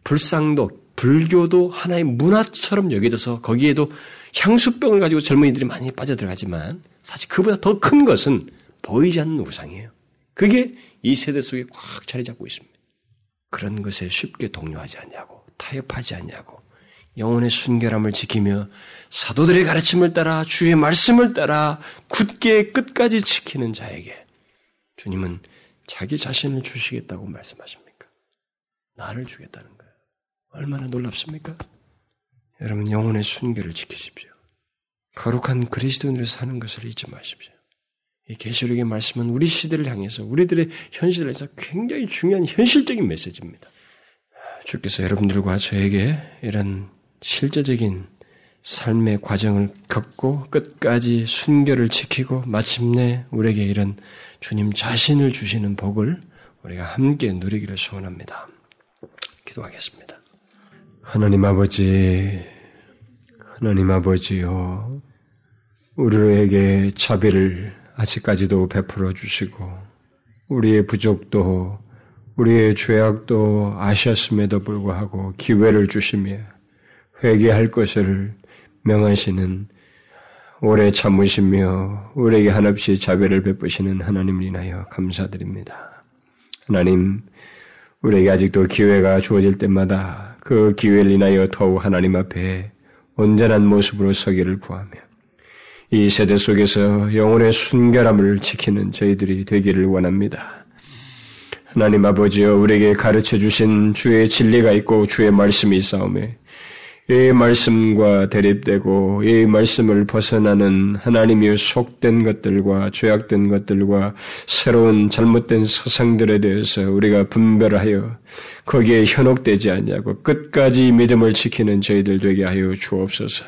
불상도, 불교도 하나의 문화처럼 여겨져서 거기에도 향수병을 가지고 젊은이들이 많이 빠져들어가지만 사실 그보다 더 큰 것은 보이지 않는 우상이에요. 그게 이 세대 속에 꽉 자리 잡고 있습니다. 그런 것에 쉽게 동요하지 않냐고, 타협하지 않냐고, 영혼의 순결함을 지키며 사도들의 가르침을 따라 주의 말씀을 따라 굳게 끝까지 지키는 자에게 주님은 자기 자신을 주시겠다고 말씀하십니까? 나를 주겠다는. 얼마나 놀랍습니까? 여러분 영혼의 순결을 지키십시오. 거룩한 그리스도인으로 사는 것을 잊지 마십시오. 이 계시록의 말씀은 우리 시대를 향해서 우리들의 현실을 해서 굉장히 중요한 현실적인 메시지입니다. 주께서 여러분들과 저에게 이런 실제적인 삶의 과정을 겪고 끝까지 순결을 지키고 마침내 우리에게 이런 주님 자신을 주시는 복을 우리가 함께 누리기를 소원합니다. 기도하겠습니다. 하나님 아버지, 하나님 아버지요, 우리에게 자비를 아직까지도 베풀어 주시고, 우리의 부족도, 우리의 죄악도 아셨음에도 불구하고 기회를 주시며, 회개할 것을 명하시는 오래 참으시며 우리에게 한없이 자비를 베푸시는 하나님을 인하여 감사드립니다. 하나님, 우리에게 아직도 기회가 주어질 때마다 그 기회를 인하여 더욱 하나님 앞에 온전한 모습으로 서기를 구하며 이 세대 속에서 영혼의 순결함을 지키는 저희들이 되기를 원합니다. 하나님 아버지여 우리에게 가르쳐 주신 주의 진리가 있고 주의 말씀이 있사오매 이 말씀과 대립되고 이 말씀을 벗어나는 하나님이 속된 것들과 죄악된 것들과 새로운 잘못된 사상들에 대해서 우리가 분별하여 거기에 현혹되지 않냐고 끝까지 믿음을 지키는 저희들 되게 하여 주옵소서.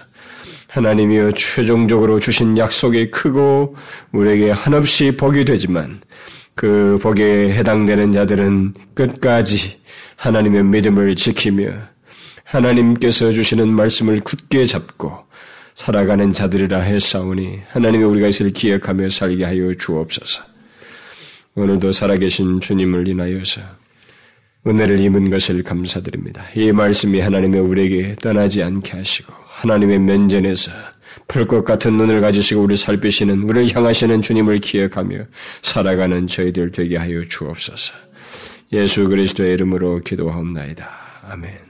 하나님이여 최종적으로 주신 약속이 크고 우리에게 한없이 복이 되지만 그 복에 해당되는 자들은 끝까지 하나님의 믿음을 지키며 하나님께서 주시는 말씀을 굳게 잡고 살아가는 자들이라 했사오니 하나님의 우리가 이를 기억하며 살게 하여 주옵소서. 오늘도 살아계신 주님을 인하여서 은혜를 입은 것을 감사드립니다. 이 말씀이 하나님의 우리에게 떠나지 않게 하시고 하나님의 면전에서 불꽃 같은 눈을 가지시고 우리 살피시는 우리를 향하시는 주님을 기억하며 살아가는 저희들 되게 하여 주옵소서. 예수 그리스도의 이름으로 기도하옵나이다. 아멘.